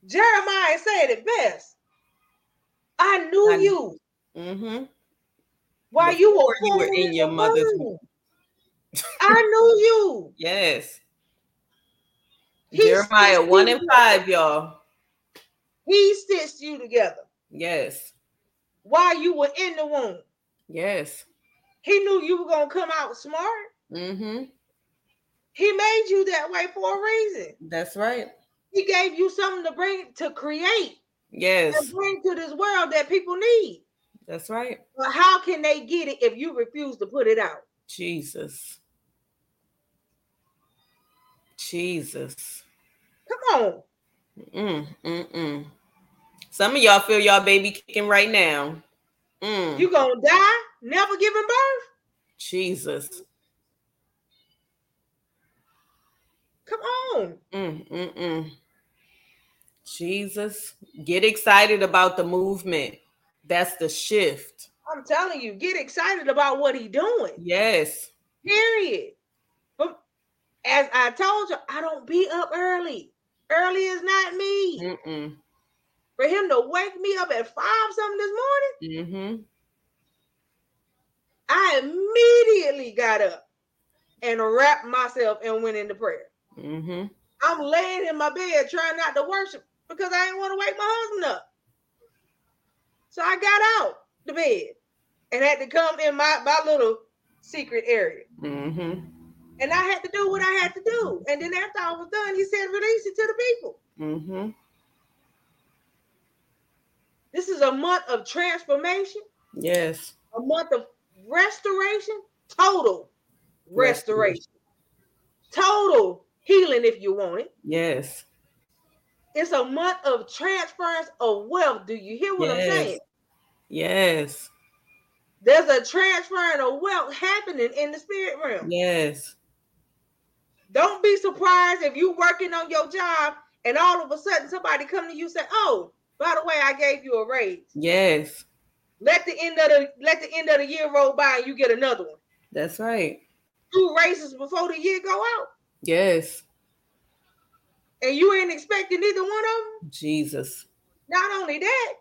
Jeremiah said it best. I knew I- you Mm-hmm. while you were, you were in your mother's womb. I knew you. Yes. He Jeremiah 1 you and 5, y'all. He stitched you together Yes. while you were in the womb. Yes. He knew you were gonna come out smart. Mm-hmm. He made you that way for a reason. That's right. He gave you something to bring to create Yes. and bring to this world that people need. That's right. But how can they get it if you refuse to put it out? Jesus. Jesus. Come on. Mm, mm, mm. Some of y'all feel y'all baby kicking right now. Mm, You gonna die, never giving birth? Jesus. Come on. Mm, mm, mm. Jesus. Get excited about the movement. That's the shift. I'm telling you, get excited about what he doing. Yes. Period. But as I told you, I don't be up early. Early is not me. Mm-mm. For him to wake me up at five something this morning, Mm-hmm. I immediately got up and wrapped myself and went into prayer. Mm-hmm. I'm laying in my bed trying not to worship because I didn't want to wake my husband up. So I got out the bed and had to come in my, my little secret area. Mm-hmm. And I had to do what I had to do. And then after I was done, he said, release it to the people. Mm-hmm. This is a month of transformation, Yes. a month of restoration, total restoration, total healing if you want it. Yes. It's a month of transference of wealth. Do you hear what I'm saying? Yes. There's a transferring of wealth happening in the spirit realm. Yes. Don't be surprised if you working on your job and all of a sudden somebody come to you and say, "Oh, by the way, I gave you a raise." Yes. Let the end of the let the end of the year roll by and you get another one. That's right. Two races before the year go out, Yes. and you ain't expecting either one of them. Jesus. Not only that,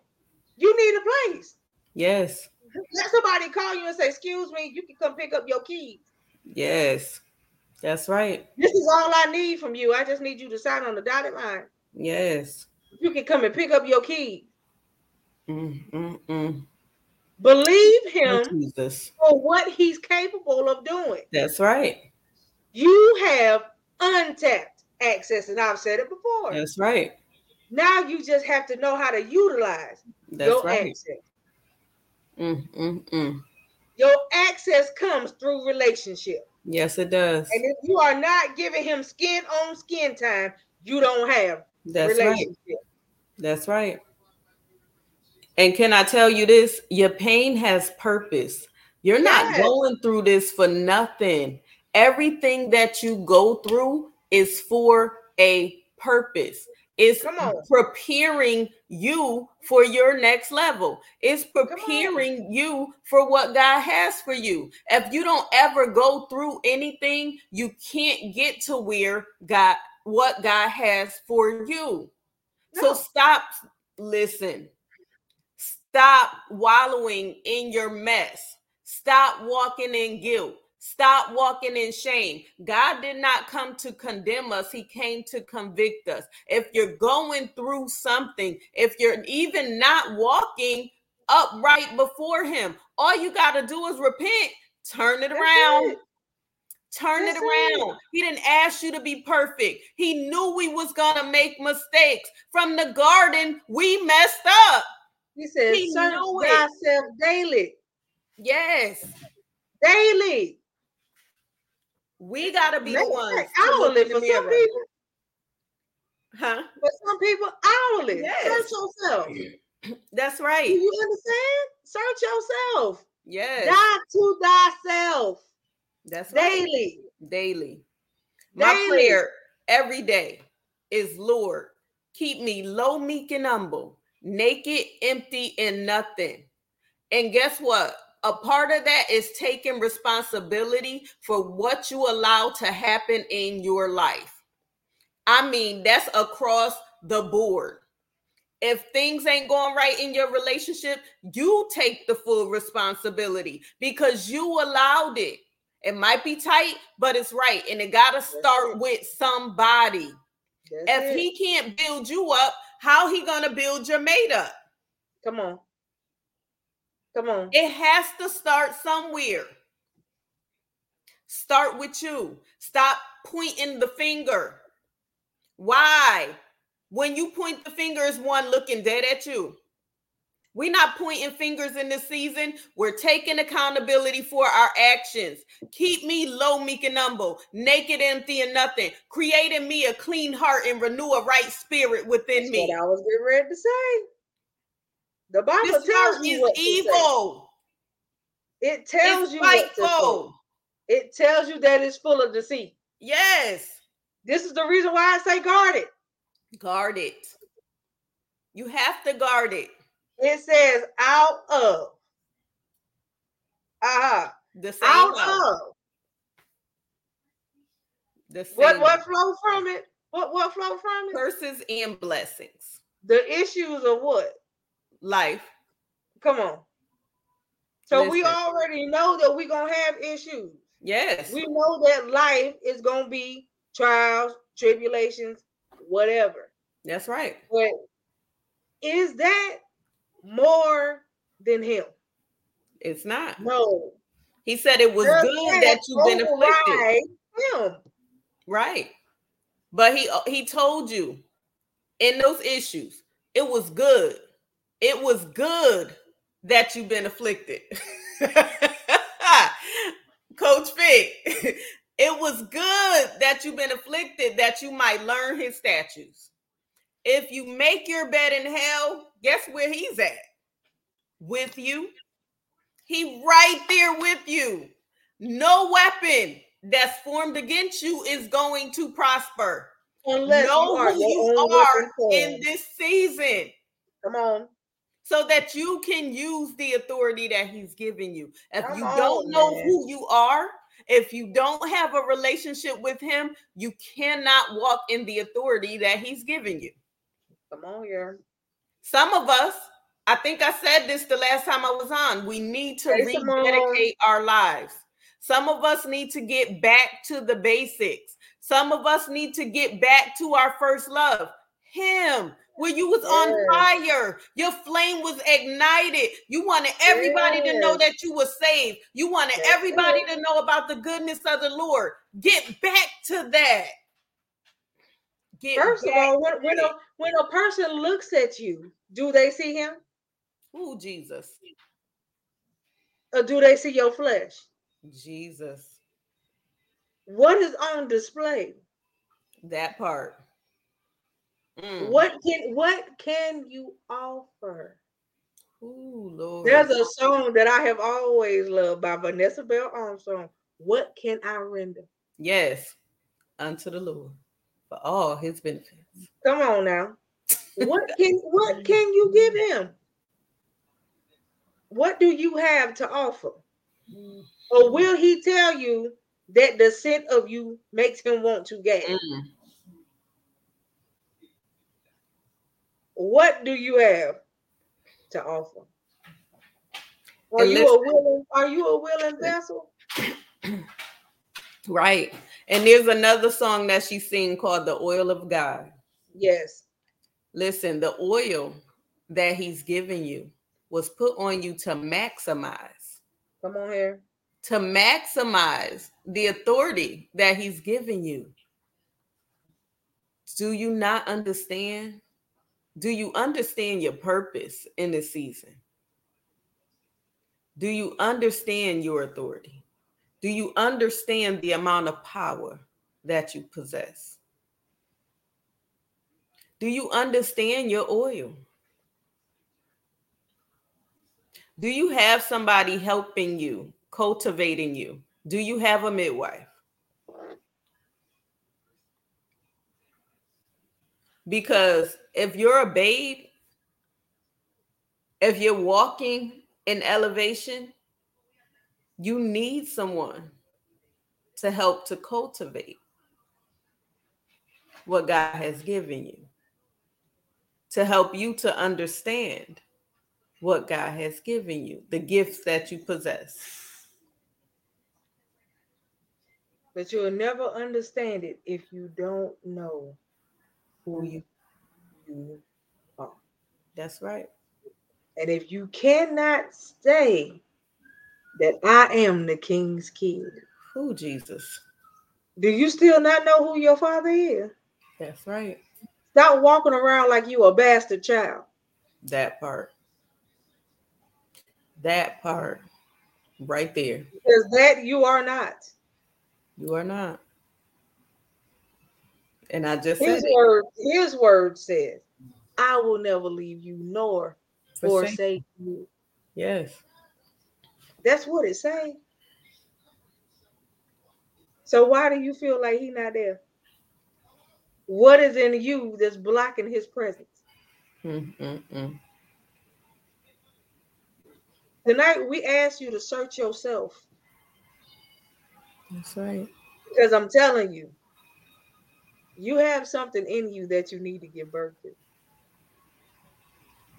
you need a place. Yes. Let somebody call you and say, "Excuse me, you can come pick up your keys." Yes. That's right. This is all I need from you. I just need you to sign on the dotted line. Yes. You can come and pick up your keys. Mm, mm, mm. Believe him for what he's capable of doing. That's right. You have untapped access, and I've said it before. That's right. Now you just have to know how to utilize That's your right. access. Mm, mm, mm. Your access comes through relationship. Yes, it does. And if you are not giving him skin on skin time, you don't have That's right. That's right. And can I tell you this? Your pain has purpose. You're not going through this for nothing. Everything that you go through is for a purpose. It's preparing you for your next level. It's preparing you for what God has for you. If you don't ever go through anything, you can't get to where God what God has for you. So stop, listen. Stop wallowing in your mess. Stop walking in guilt. Stop walking in shame. God did not come to condemn us, He came to convict us. If you're going through something, if you're even not walking upright before Him, all you got to do is repent, turn it around. Turn it around. He didn't ask you to be perfect. He knew we was gonna make mistakes. From the garden, we messed up. He says, He search thyself daily. Yes, Daily. we gotta be the Matter of ones. fact, to look Hourly for some people. Huh? For some people, hourly. Yes. Search yourself. That's Do right. you understand? Search yourself. Yes, Die to thyself that's right. daily. Daily. My Daily. prayer every day is Lord, keep me low, meek, and humble, naked, empty, and nothing. And guess what? A part of that is taking responsibility for what you allow to happen in your life. I mean, that's across the board. If things ain't going right in your relationship, you take the full responsibility because you allowed it. It might be tight, but it's right. And it got to start with somebody. That's If it. he can't build you up, how he going to build your mate up? Come on. Come on. It has to start somewhere. Start with you. Stop pointing the finger. Why? When you point the finger, is one looking dead at you. We're not pointing fingers in this season. We're taking accountability for our actions. Keep me low, meek, and humble, naked, empty, and nothing. Creating me a clean heart and renew a right spirit within That's me. what I was getting ready to say. The Bible This tells heart you is what evil. It tells It's you spiteful. It tells you that it's full of deceit. Yes. This is the reason why I say guard it. Guard it. You have to guard it. It says out of. Ah, The same out mouth. of. The same What what flow from it? What what flow from it? curses and blessings. The issues of what? Life. Come on. So we already know that we're gonna have issues. Yes. We know that life is gonna be trials, tribulations, whatever. That's right. But is that more than him? It's not. No. He said it was good that you've been afflicted. Him. Right. But he uh, he told you in those issues, it was good. It was good that you've been afflicted. Coach Vic, it was good that you've been afflicted that you might learn his statutes. If you make your bed in hell, guess where he's at? With you. He right there with you. No weapon that's formed against you is going to prosper. Unless know you are who you are in this season Come on. so that you can use the authority that he's giving you. If Come you don't know man. who you are, if you don't have a relationship with him, you cannot walk in the authority that he's giving you. Come on here. Some of us, I think I said this the last time I was on, we need to some rededicate our lives. Some of us need to get back to the basics. Some of us need to get back to our first love, Him. Where you was Yes. on fire, your flame was ignited. You wanted everybody to know that you were saved. You wanted That's everybody to know about the goodness of the Lord. Get back to that. Get First of all, when, when a when a person looks at you, do they see him Ooh, Jesus. or do they see your flesh? Jesus. What is on display? That part. Mm. What can what can you offer? Ooh, Lord. There's a song that I have always loved by Vanessa Bell Armstrong. What can I render? yes, unto the Lord for all his benefits. Come on now. What can what can you give him? What do you have to offer? Or will he tell you that the scent of you makes him want to gag? Mm. What do you have to offer? Are And you a willing are you a willing vessel? Right. And there's another song that she sing called The Oil of God. Yes. Listen, the oil that he's giving you was put on you to maximize, Come on here. to maximize the authority that he's giving you. Do you not understand? Do you understand your purpose in this season? Do you understand your authority? Do you understand the amount of power that you possess? Do you understand your oil? Do you have somebody helping you, cultivating you? Do you have a midwife? Because if you're a babe, if you're walking in elevation, you need someone to help to cultivate what God has given you, to help you to understand what God has given you, the gifts that you possess. But you'll never understand it if you don't know who you, you That's right. And if you cannot say that I am the king's kid, who Jesus? Do you still not know who your father is? That's right. Stop walking around like you a bastard child. That part. That part. Right there. Because that you are not. You are not. And I just his said word, it. his word says, I will never leave you nor forsake you. Yes. That's what it says. So why do you feel like he not there? What is in you that's blocking his presence? Mm-mm-mm. Tonight we ask you to search yourself. That's right. Because I'm telling you, you have something in you that you need to give birth to.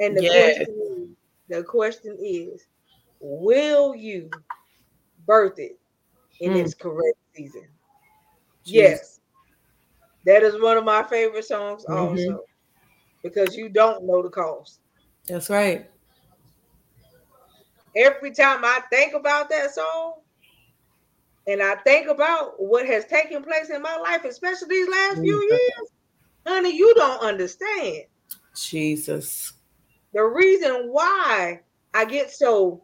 And the yes. question is, the question is, will you birth it in mm. its correct season? Jeez. Yes. That is one of my favorite songs mm-hmm. also. Because you don't know the cost. That's right. Every time I think about that song, and I think about what has taken place in my life, especially these last few years, honey, you don't understand. Jesus. The reason why I get so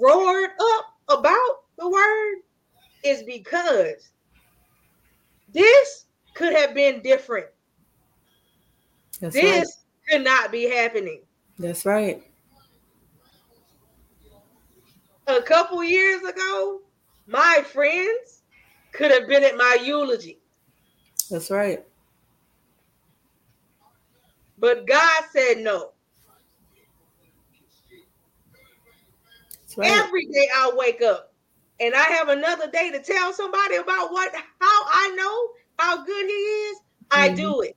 roared up about the word is because this could have been different. That's this right. could not be happening. That's right. A couple years ago, my friends could have been at my eulogy. That's right. But God said no. Right. Every day I wake up and I have another day to tell somebody about what how I know how good he is, mm-hmm. I do it.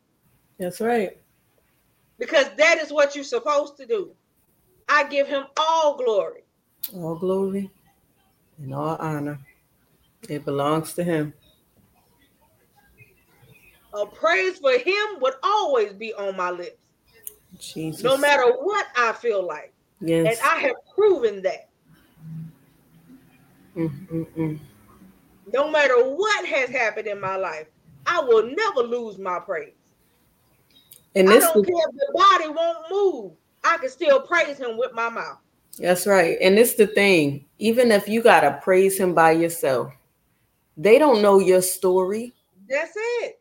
That's right. Because that is what you're supposed to do. I give him all glory. All glory and all honor. It belongs to him. A praise for him would always be on my lips. Jesus. No matter what I feel like. Yes. And I have proven that. Mm-mm-mm. No matter what has happened in my life, I will never lose my praise. And this I don't care if the body won't move. I can still praise him with my mouth. That's right. And it's the thing, even if you got to praise him by yourself, they don't know your story. That's it.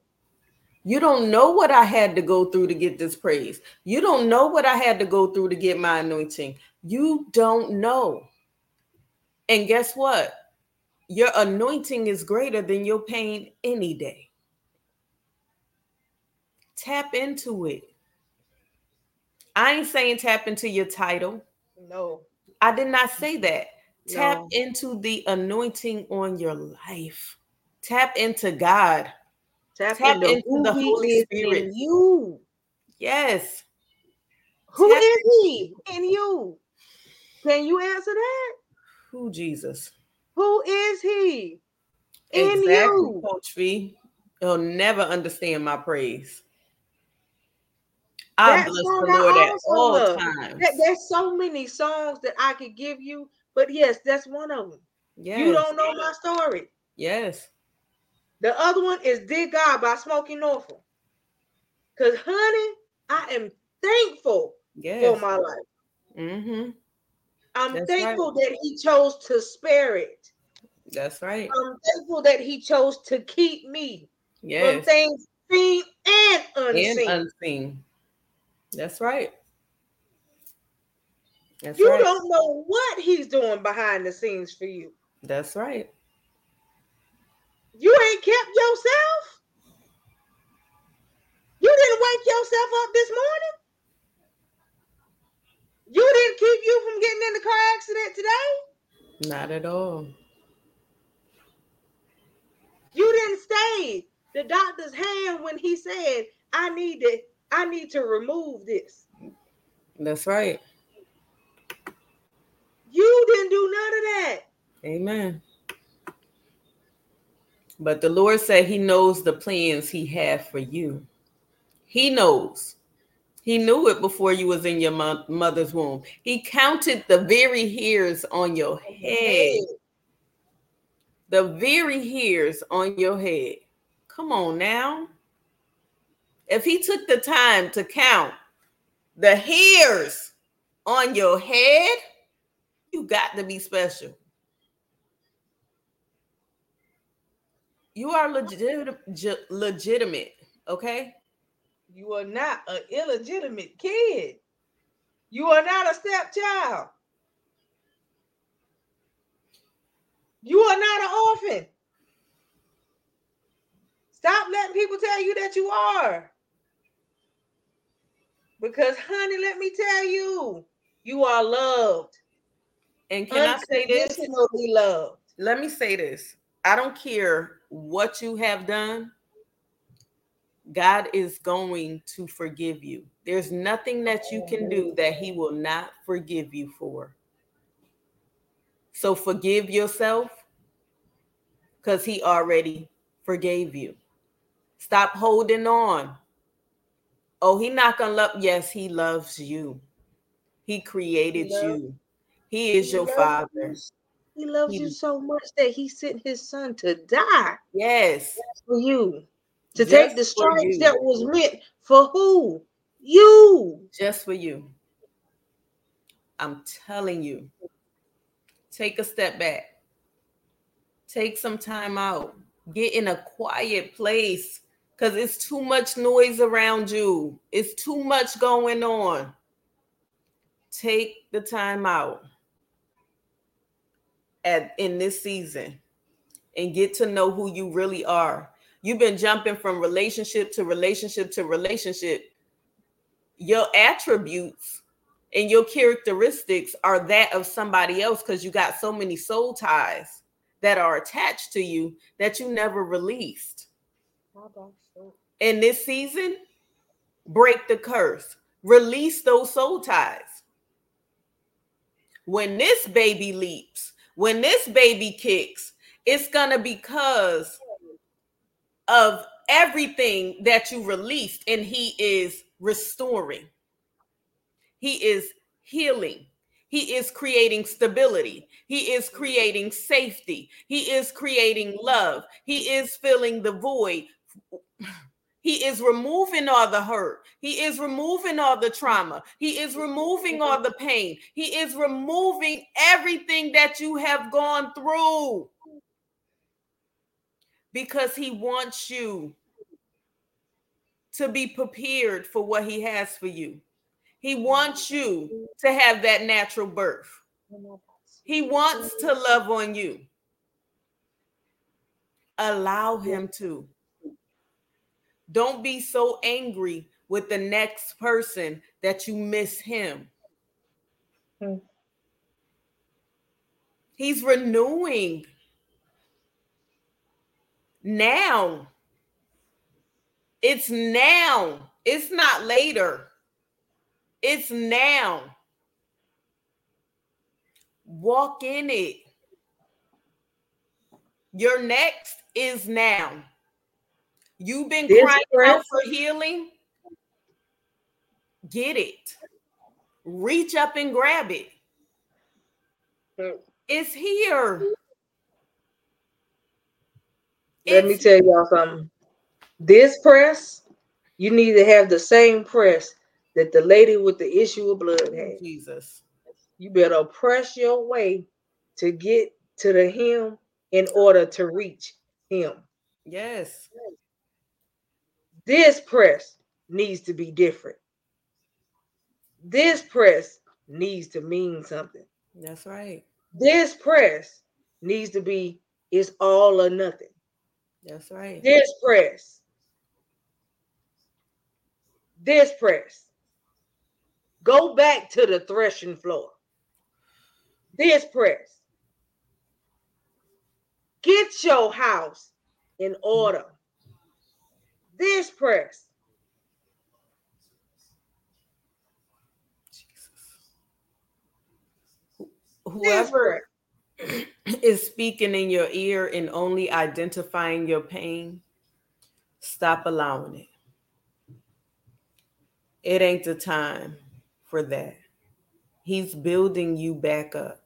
You don't know what I had to go through to get this praise. You don't know what I had to go through to get my anointing. You don't know. And guess what? Your anointing is greater than your pain any day. Tap into it. I ain't saying tap into your title. No. I did not say that. Tap no. into the anointing on your life. Tap into God. Tap, Tap into, into the Holy Spirit. In you. Yes. Who Tap is he in you? Can you answer that? Who Jesus? Who is he in exactly, you? Coach V. He'll never understand my praise. I bless the Lord at all love. times. there's so many songs that I could give you, but yes, that's one of them. Yes. You don't know my story. Yes. The other one is Dear God by Smokie Norful. Because, honey, I am thankful yes. for my life. Mm-hmm. I'm That's thankful right. that he chose to spare it. That's right. I'm thankful that he chose to keep me yes. from things seen and unseen. And unseen. That's right. That's you right. don't know what he's doing behind the scenes for you. That's right. You ain't kept yourself. You didn't wake yourself up this morning. You didn't keep you from getting in the car accident today. Not at all. You didn't stay the doctor's hand when he said, "I need to, I need to remove this." That's right. You didn't do none of that. Amen. But the Lord said He knows the plans He had for you. He knows. He knew it before you was in your mo- mother's womb. He counted the very hairs on your head. The very hairs on your head. Come on now. If he took the time to count the hairs on your head, you got to be special. You are legitimate, legitimate, okay? You are not an illegitimate kid. You are not a stepchild. You are not an orphan. Stop letting people tell you that you are. Because, honey, let me tell you, you are loved. And can I say this? loved. Let me say this. I don't care what you have done. God is going to forgive you. There's nothing that you can do that He will not forgive you for. So forgive yourself because He already forgave you. Stop holding on. Oh, He not gonna love. Yes, He loves you. He created he you. He is he your father. You. He loves he, you so much that He sent His Son to die. Yes, for you to Just take the stripes that was meant for who? You. Just for you. I'm telling you. Take a step back. Take some time out. Get in a quiet place because it's too much noise around you. It's too much going on. Take the time out at in this season and get to know who you really are You've been jumping from relationship to relationship to relationship. Your attributes and your characteristics are that of somebody else because you got so many soul ties that are attached to you that you never released. In this season, break the curse, release those soul ties. When this baby leaps, when this baby kicks, it's gonna be because of everything that you released, and He is restoring. He is healing. He is creating stability. He is creating safety. He is creating love. He is filling the void. He is removing all the hurt. He is removing all the trauma. He is removing all the pain. He is removing everything that you have gone through because he wants you to be prepared for what he has for you. He wants you to have that natural birth. He wants to love on you. Allow him to. Don't be so angry with the next person that you miss him. Hmm. He's renewing now. It's now. It's not later. It's now. Walk in it. Your next is now. You've been this crying out for healing. Get it. Reach up and grab it. It's here. Let me tell y'all something. This press, you need to have the same press that the lady with the issue of blood had. Jesus. You better press your way to get to the him in order to reach him. Yes. This press needs to be different. This press needs to mean something. That's right. This press needs to be it's all or nothing. That's right. This press. This press. Go back to the threshing floor. This press. Get your house in order. This press. Whoever is speaking in your ear and only identifying your pain, stop allowing it. It ain't the time for that. He's building you back up.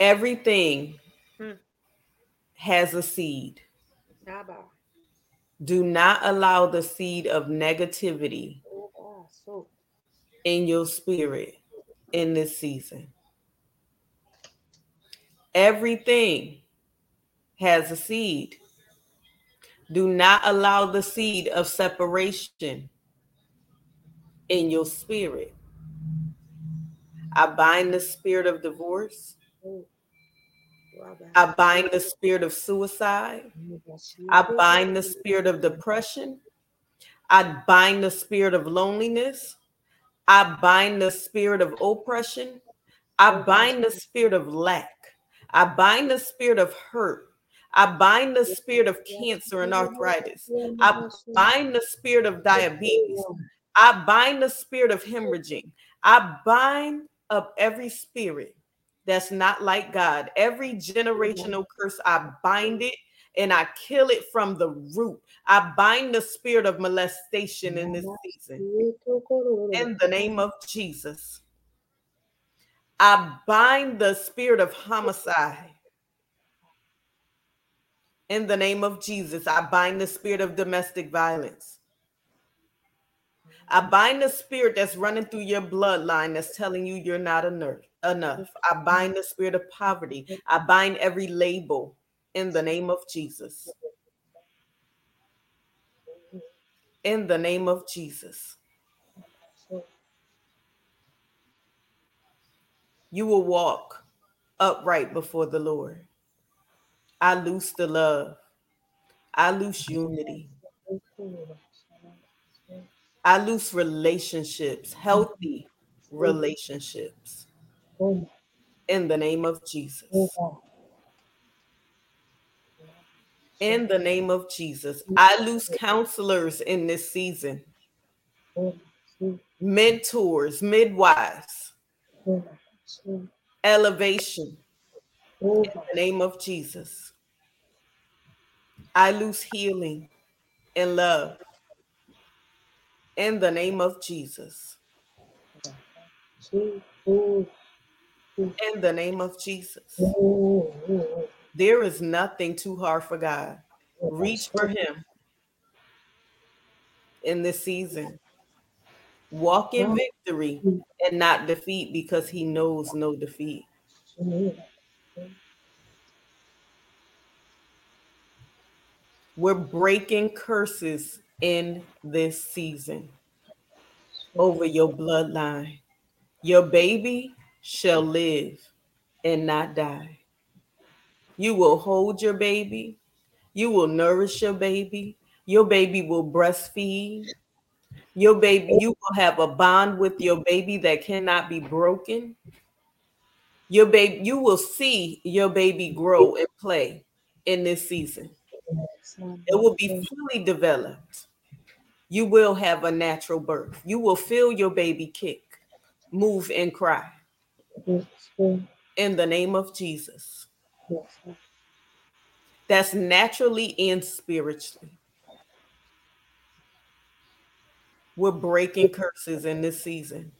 Everything Hmm. has a seed. Naba. Do not allow the seed of negativity Oh, so. in your spirit in this season. Everything has a seed. Do not allow the seed of separation in your spirit. I bind the spirit of divorce. I bind the spirit of suicide. I bind the spirit of depression. I bind the spirit of loneliness. I bind the spirit of oppression. I bind the spirit of lack. I bind the spirit of hurt. I bind the spirit of cancer and arthritis. I bind the spirit of diabetes. I bind the spirit of hemorrhaging. I bind up every spirit that's not like God. Every generational curse, I bind it and I kill it from the root. I bind the spirit of molestation in this season. In the name of Jesus. I bind the spirit of homicide. In the name of Jesus, I bind the spirit of domestic violence. I bind the spirit that's running through your bloodline that's telling you you're not enough. I bind the spirit of poverty. I bind every label in the name of Jesus. In the name of Jesus. You will walk upright before the Lord. I loose the love. I loose unity. I loose relationships, healthy relationships. In the name of Jesus. In the name of Jesus. I lose counselors in this season, mentors, midwives, elevation. In the name of Jesus. I lose healing and love. In the name of Jesus. In the name of Jesus. There is nothing too hard for God. Reach for Him in this season. Walk in victory and not defeat because He knows no defeat. We're breaking curses in this season over your bloodline. Your baby shall live and not die. You will hold your baby. You will nourish your baby. Your baby will breastfeed. Your baby, you will have a bond with your baby that cannot be broken. Your baby, you will see your baby grow and play in this season. It will be fully developed. You will have a natural birth. You will feel your baby kick, move, and cry in the name of Jesus. That's naturally and spiritually. We're breaking curses in this season.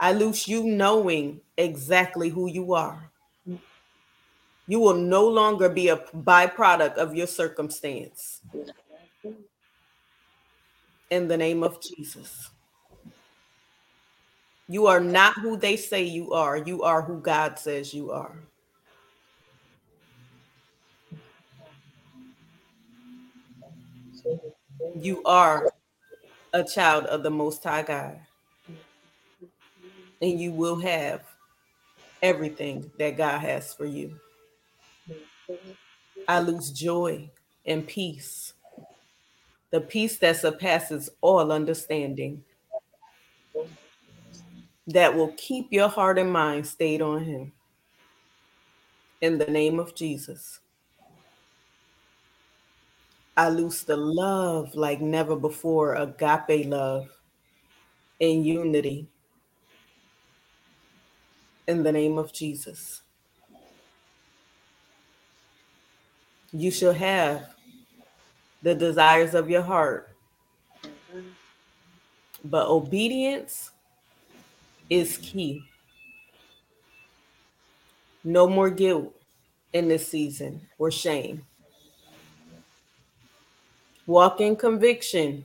I loose you knowing exactly who you are. You will no longer be a byproduct of your circumstance. In the name of Jesus. You are not who they say you are. You are who God says you are. You are a child of the Most High God. And you will have everything that God has for you. I lose joy and peace, the peace that surpasses all understanding, that will keep your heart and mind stayed on Him. In the name of Jesus. I loose the love like never before, agape love in unity. In the name of Jesus. You shall have the desires of your heart. But obedience is key. No more guilt in this season or shame. Walk in conviction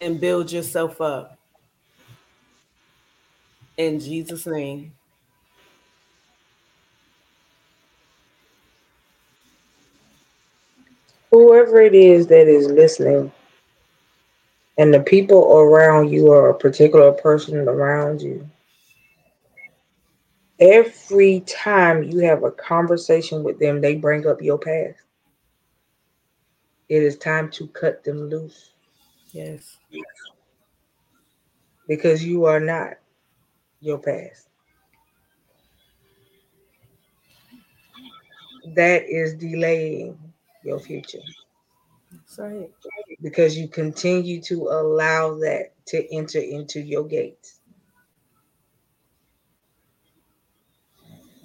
and build yourself up. In Jesus' name. Whoever it is that is listening, and the people around you or a particular person around you, every time you have a conversation with them, they bring up your past. It is time to cut them loose. Yes. Because you are not your past. That is delaying your future. That's right. Because you continue to allow that to enter into your gates.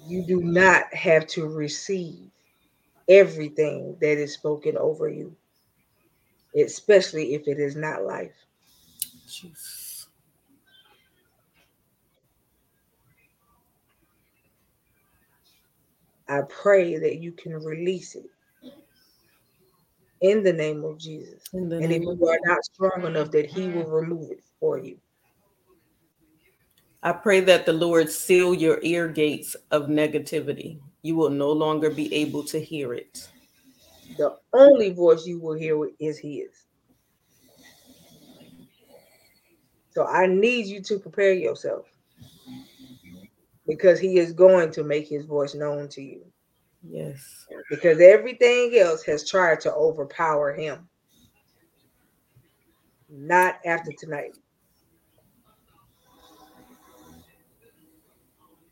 You do not have to receive everything that is spoken over you, especially if it is not life. Jesus. I pray that you can release it in the name of Jesus. And if you are not strong enough, that He will remove it for you. I pray that the Lord seal your ear gates of negativity. You will no longer be able to hear it. The only voice you will hear is His. So I need you to prepare yourself because He is going to make His voice known to you. Yes. Because everything else has tried to overpower Him. Not after tonight.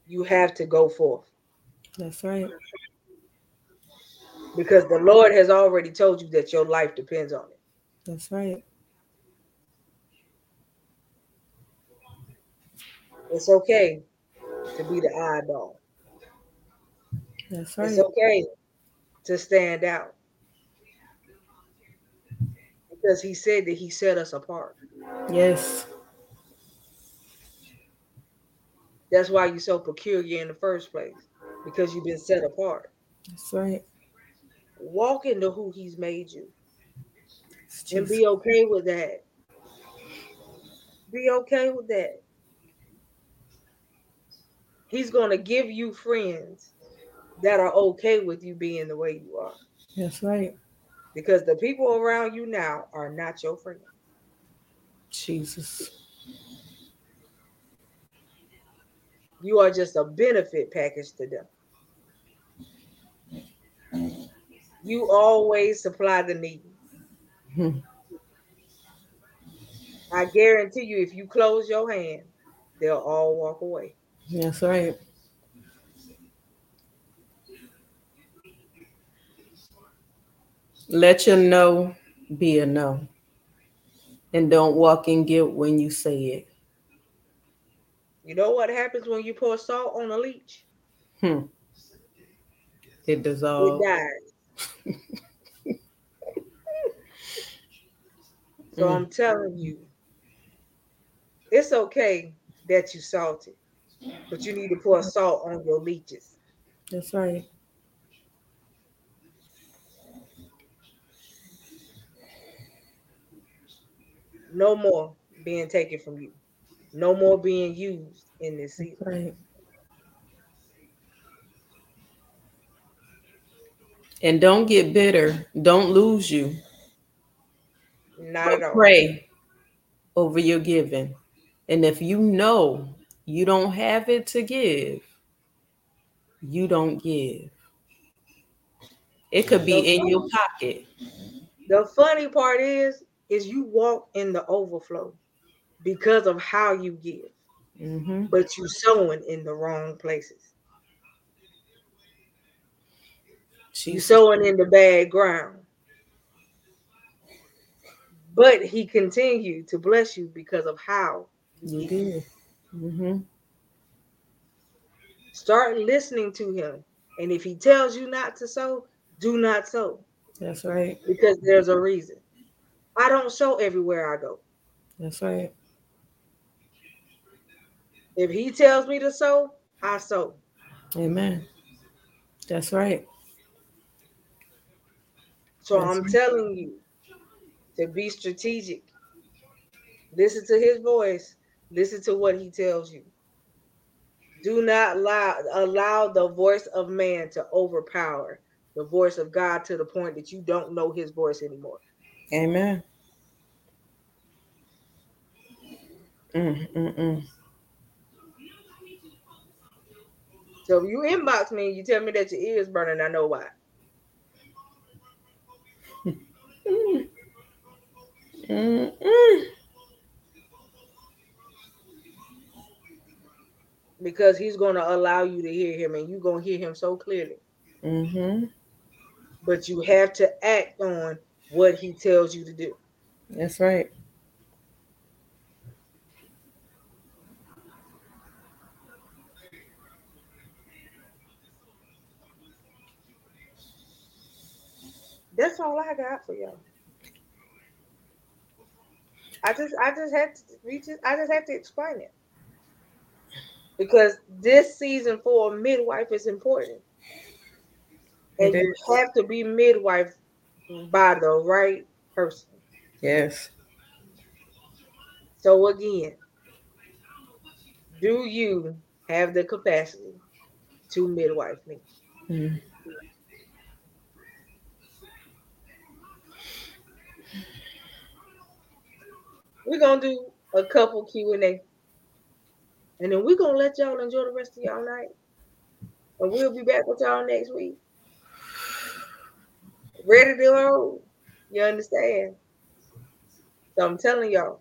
You have to go forth. That's right. because the Lord has already told you that your life depends on it. That's right. It's okay to be the eyeball. That's right. It's okay to stand out because He said that He set us apart. Yes. That's why you're so peculiar in the first place because you've been set apart. That's right. Walk into who He's made you and be okay with that. Be okay with that. He's going to give you friends that are okay with you being the way you are That's right. because the people around you now are not your friends. Jesus. You are just a benefit package to them. You always supply the need. Hmm. I guarantee you, if you close your hand, they'll all walk away. That's right. Let your no be a no. And don't walk in guilt when you say it. You know what happens when you pour salt on a leech? Hmm. It dissolves. It dies. so. I'm telling you, it's okay that you salted, but you need to pour salt on your leeches. That's right. No more being taken from you. No more being used in this That's season. right. And don't get bitter. Don't lose you. Not at all. Pray over your giving. And if you know you don't have it to give, you don't give. It could be in your pocket. The funny part is, is you walk in the overflow because of how you give, hmm but you sowing in the wrong places. You sowing in the bad ground. But he continued to bless you because of how you did. hmm Start listening to him And if he tells you not to sow, do not sow. That's right. Because there's a reason. I don't show everywhere I go. That's right. If he tells me to sow, I sow. Amen. That's right. So That's I'm right. telling you to be strategic. Listen to his voice. Listen to what he tells you. Do not allow, allow the voice of man to overpower the voice of God to the point that you don't know his voice anymore. Amen. Mm, mm, mm. So if you inbox me and you tell me that your ears burning, I know why. Mm, mm, mm. Because he's going to allow you to hear him and you're going to hear him so clearly. Mm-hmm. But you have to act on what he tells you to do. That's right. That's all I got for y'all. I just I just have to we just I just have to explain it. Because this season for a midwife is important. And you have to be midwife by the right person. Yes. So again, do you have the capacity to midwife me? Mm. We're gonna do a couple Q and A, and then we're gonna let y'all enjoy the rest of y'all night, and we'll be back with y'all next week. Ready to roll? You understand? So I'm telling y'all,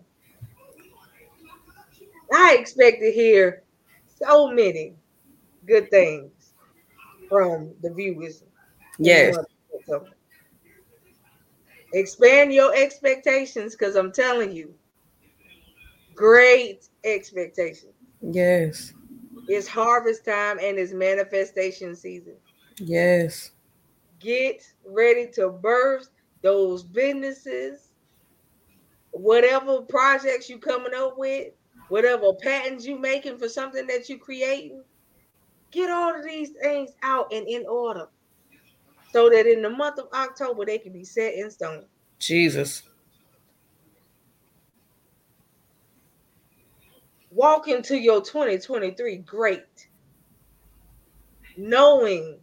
I expect to hear so many good things from the viewers. Yes. Expand your expectations because I'm telling you, great expectations. Yes. It's harvest time and it's manifestation season. Yes. Get ready to birth those businesses, whatever projects you coming up with, whatever patents you making for something that you creating. Get all of these things out and in order so that in the month of October they can be set in stone. Jesus. Walk into your 2023 great, knowing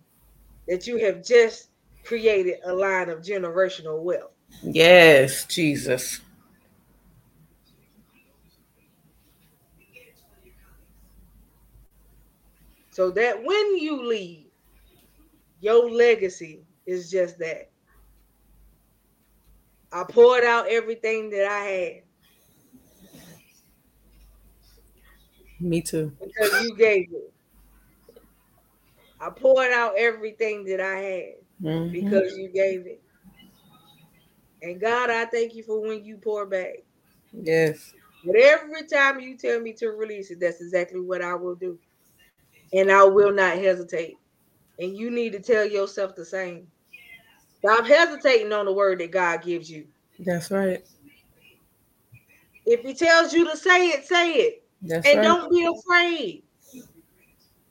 that you have just created a line of generational wealth. Yes, Jesus. So that when you leave, your legacy is just that. I poured out everything that I had Me too. because you gave it. I poured out everything that I had Mhm. because you gave it. And God, I thank you for when you pour back. Yes. But every time you tell me to release it, that's exactly what I will do. And I will not hesitate. And you need to tell yourself the same. Stop hesitating on the word that God gives you. That's right. If He tells you to say it, say it. That's and right. don't be afraid.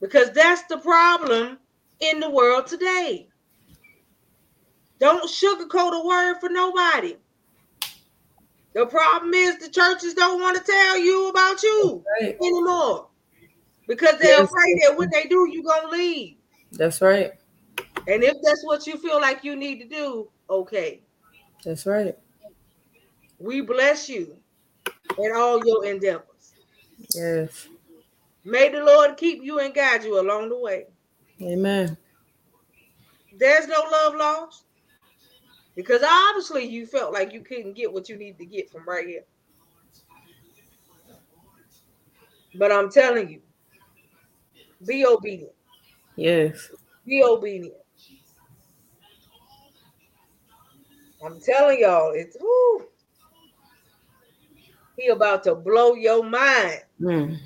Because that's the problem in the world today. Don't sugarcoat a word for nobody. The problem is the churches don't want to tell you about you Right. anymore. Because they're Yes. afraid that when they do, you're gonna leave. That's right. And if that's what you feel like you need to do, okay. That's right. We bless you in all your endeavors. Yes. May the Lord keep you and guide you along the way. Amen. There's no love lost. Because obviously you felt like you couldn't get what you need to get from right here. But I'm telling you, be obedient. Yes. Be obedient. I'm telling y'all, it's whoo. He about to blow your mind. Mm.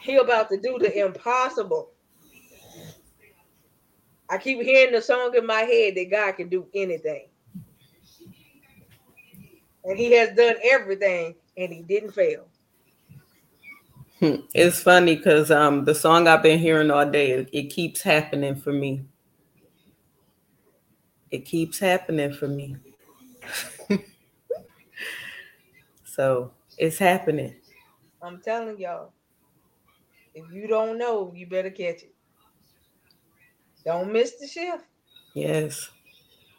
He about to do the impossible. I keep hearing the song in my head that God can do anything. And he has done everything and he didn't fail. Hmm. It's funny because um the song I've been hearing all day, it, it keeps happening for me. It keeps happening for me. so it's happening. I'm telling y'all, if you don't know, you better catch it. Don't miss the shift. Yes.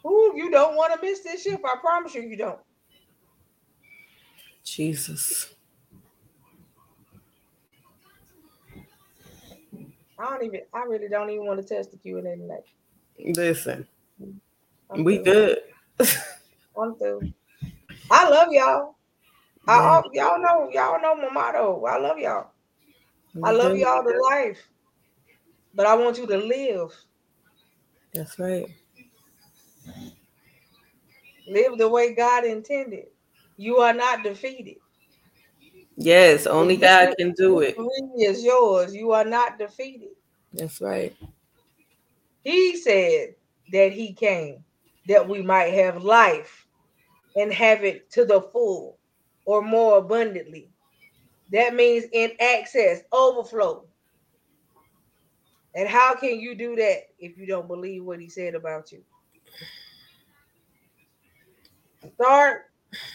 Ooh, you don't want to miss this shift. I promise you, you don't. Jesus. I don't even. I really don't even want to test the Q and A tonight. Listen, I'm we good. I'm through. I love y'all. I, y'all know. Y'all know my motto. I love y'all. I love y'all to life, but I want you to live. That's right. Live the way God intended. You are not defeated. Yes, only God can do it. Victory is yours. You are not defeated. That's right. He said that he came that we might have life and have it to the full or more abundantly. That means in access, overflow. And how can you do that if you don't believe what he said about you? Start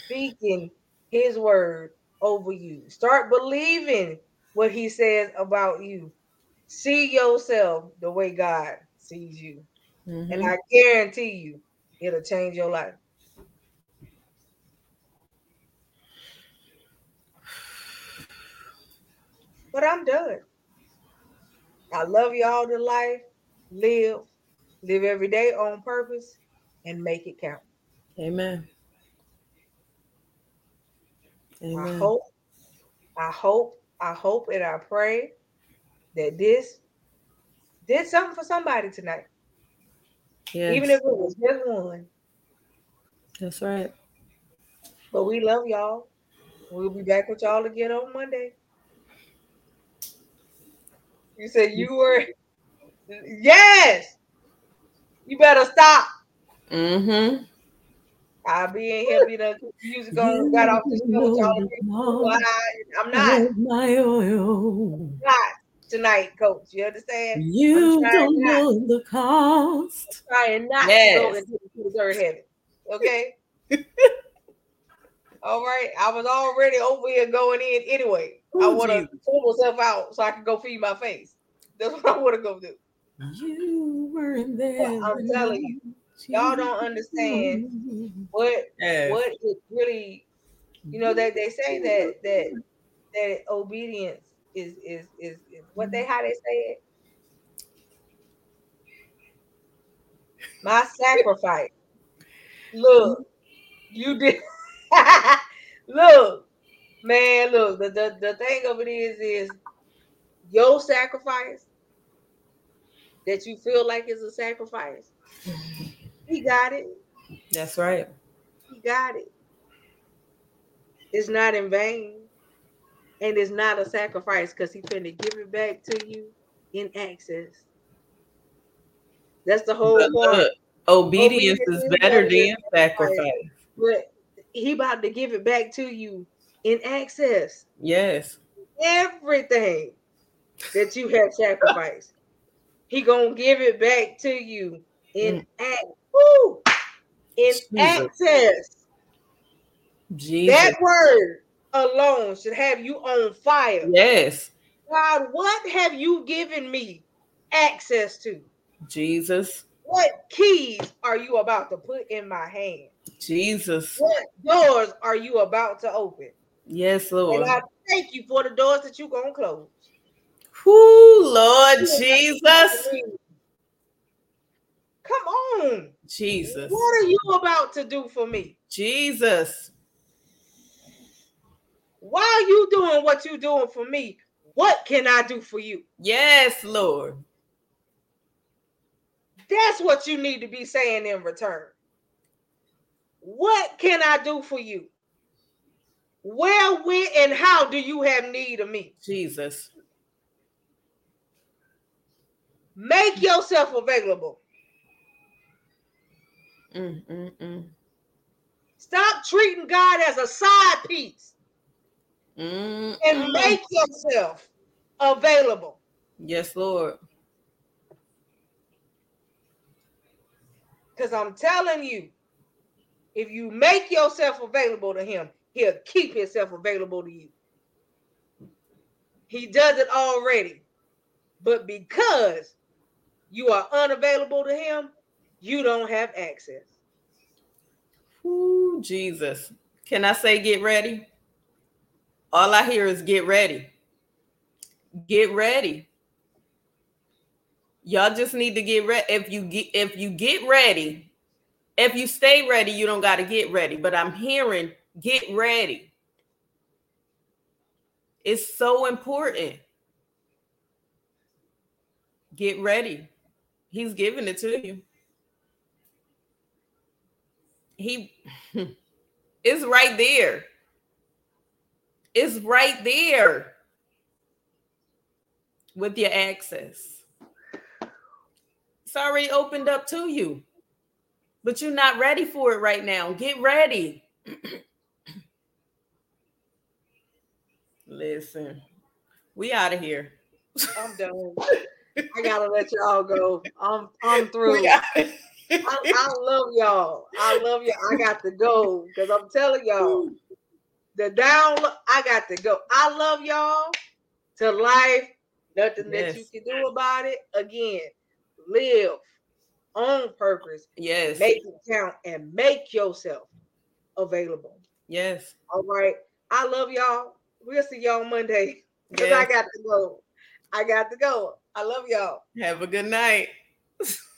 speaking his word over you. Start believing what he says about you. See yourself the way God sees you. Mhm. And I guarantee you, it'll change your life. But I'm done. I love y'all to life. Live, live every day on purpose, and make it count. Amen. I hope, I hope, I hope, and I pray that this did something for somebody tonight. Yes, Even if it was just one. that's right. But we love y'all. We'll be back with y'all again on Monday. You said you were yes. You better stop. Mm-hmm. I'll be in here, be the music on, got off the show with y'all. Well, I, I'm not, my oil. not tonight, coach. You understand? You don't not- know the cost. Trying not to go into the third heaven. Okay. All right. I was already over here going in anyway. I want to pull myself out so I can go feed my face. That's what I want to go do. You weren't there. I'm when telling you, y'all don't understand. What Yes. what it really you know they, they say that that that obedience is is is, is what they how they say it my sacrifice look you did look man look the, the the thing of it is is your sacrifice that you feel like is a sacrifice he got it That's right. He got it. It's not in vain. And it's not a sacrifice because he finna give it back to you in access. That's the whole But point. look, obedience Obedience is is better better than than sacrifice. But he about to give it back to you in access. Yes. Everything that you have sacrificed. He gonna give it back to you in mm. act. Woo! In Jesus. access. Jesus. That word alone should have you on fire. yes. God, what have you given me access to? Jesus. What keys are you about to put in my hand? Jesus. What doors are you about to open? Yes, Lord. And I thank you for the doors that you're going to close. Whoo, Lord Jesus. Come on. Jesus. What are you about to do for me? Jesus. Why are you doing what you're doing for me, what can I do for you? Yes, Lord. That's what you need to be saying in return. What can I do for you? Where, when, and how do you have need of me? Jesus. Make yourself available. Mm, mm, mm. Stop treating God as a side piece Mm, and mm. make yourself available. Yes, Lord. Because I'm telling you, if you make yourself available to Him, He'll keep Himself available to you. He does it already. But because you are unavailable to Him, you don't have access. Ooh, Jesus. Can I say get ready? All I hear is get ready. Get ready. Y'all just need to get ready. If you get if you get ready, if you stay ready, you don't got to get ready. But I'm hearing get ready. It's so important. Get ready. He's giving it to you. He it's right there. It's right there with your access. It's already opened up to you, but you're not ready for it right now. Get ready. Listen, we out of here. I'm done. I gotta let y'all go. I'm I'm through. I, I love y'all. I love y'all. I got to go because I'm telling y'all the down. I got to go. I love y'all to life. Nothing that you can do about it. Again, live on purpose. yes, Make it count and make yourself available. yes, All right. I love y'all. We'll see y'all Monday because I got to go. I got to go. I love y'all. Have a good night.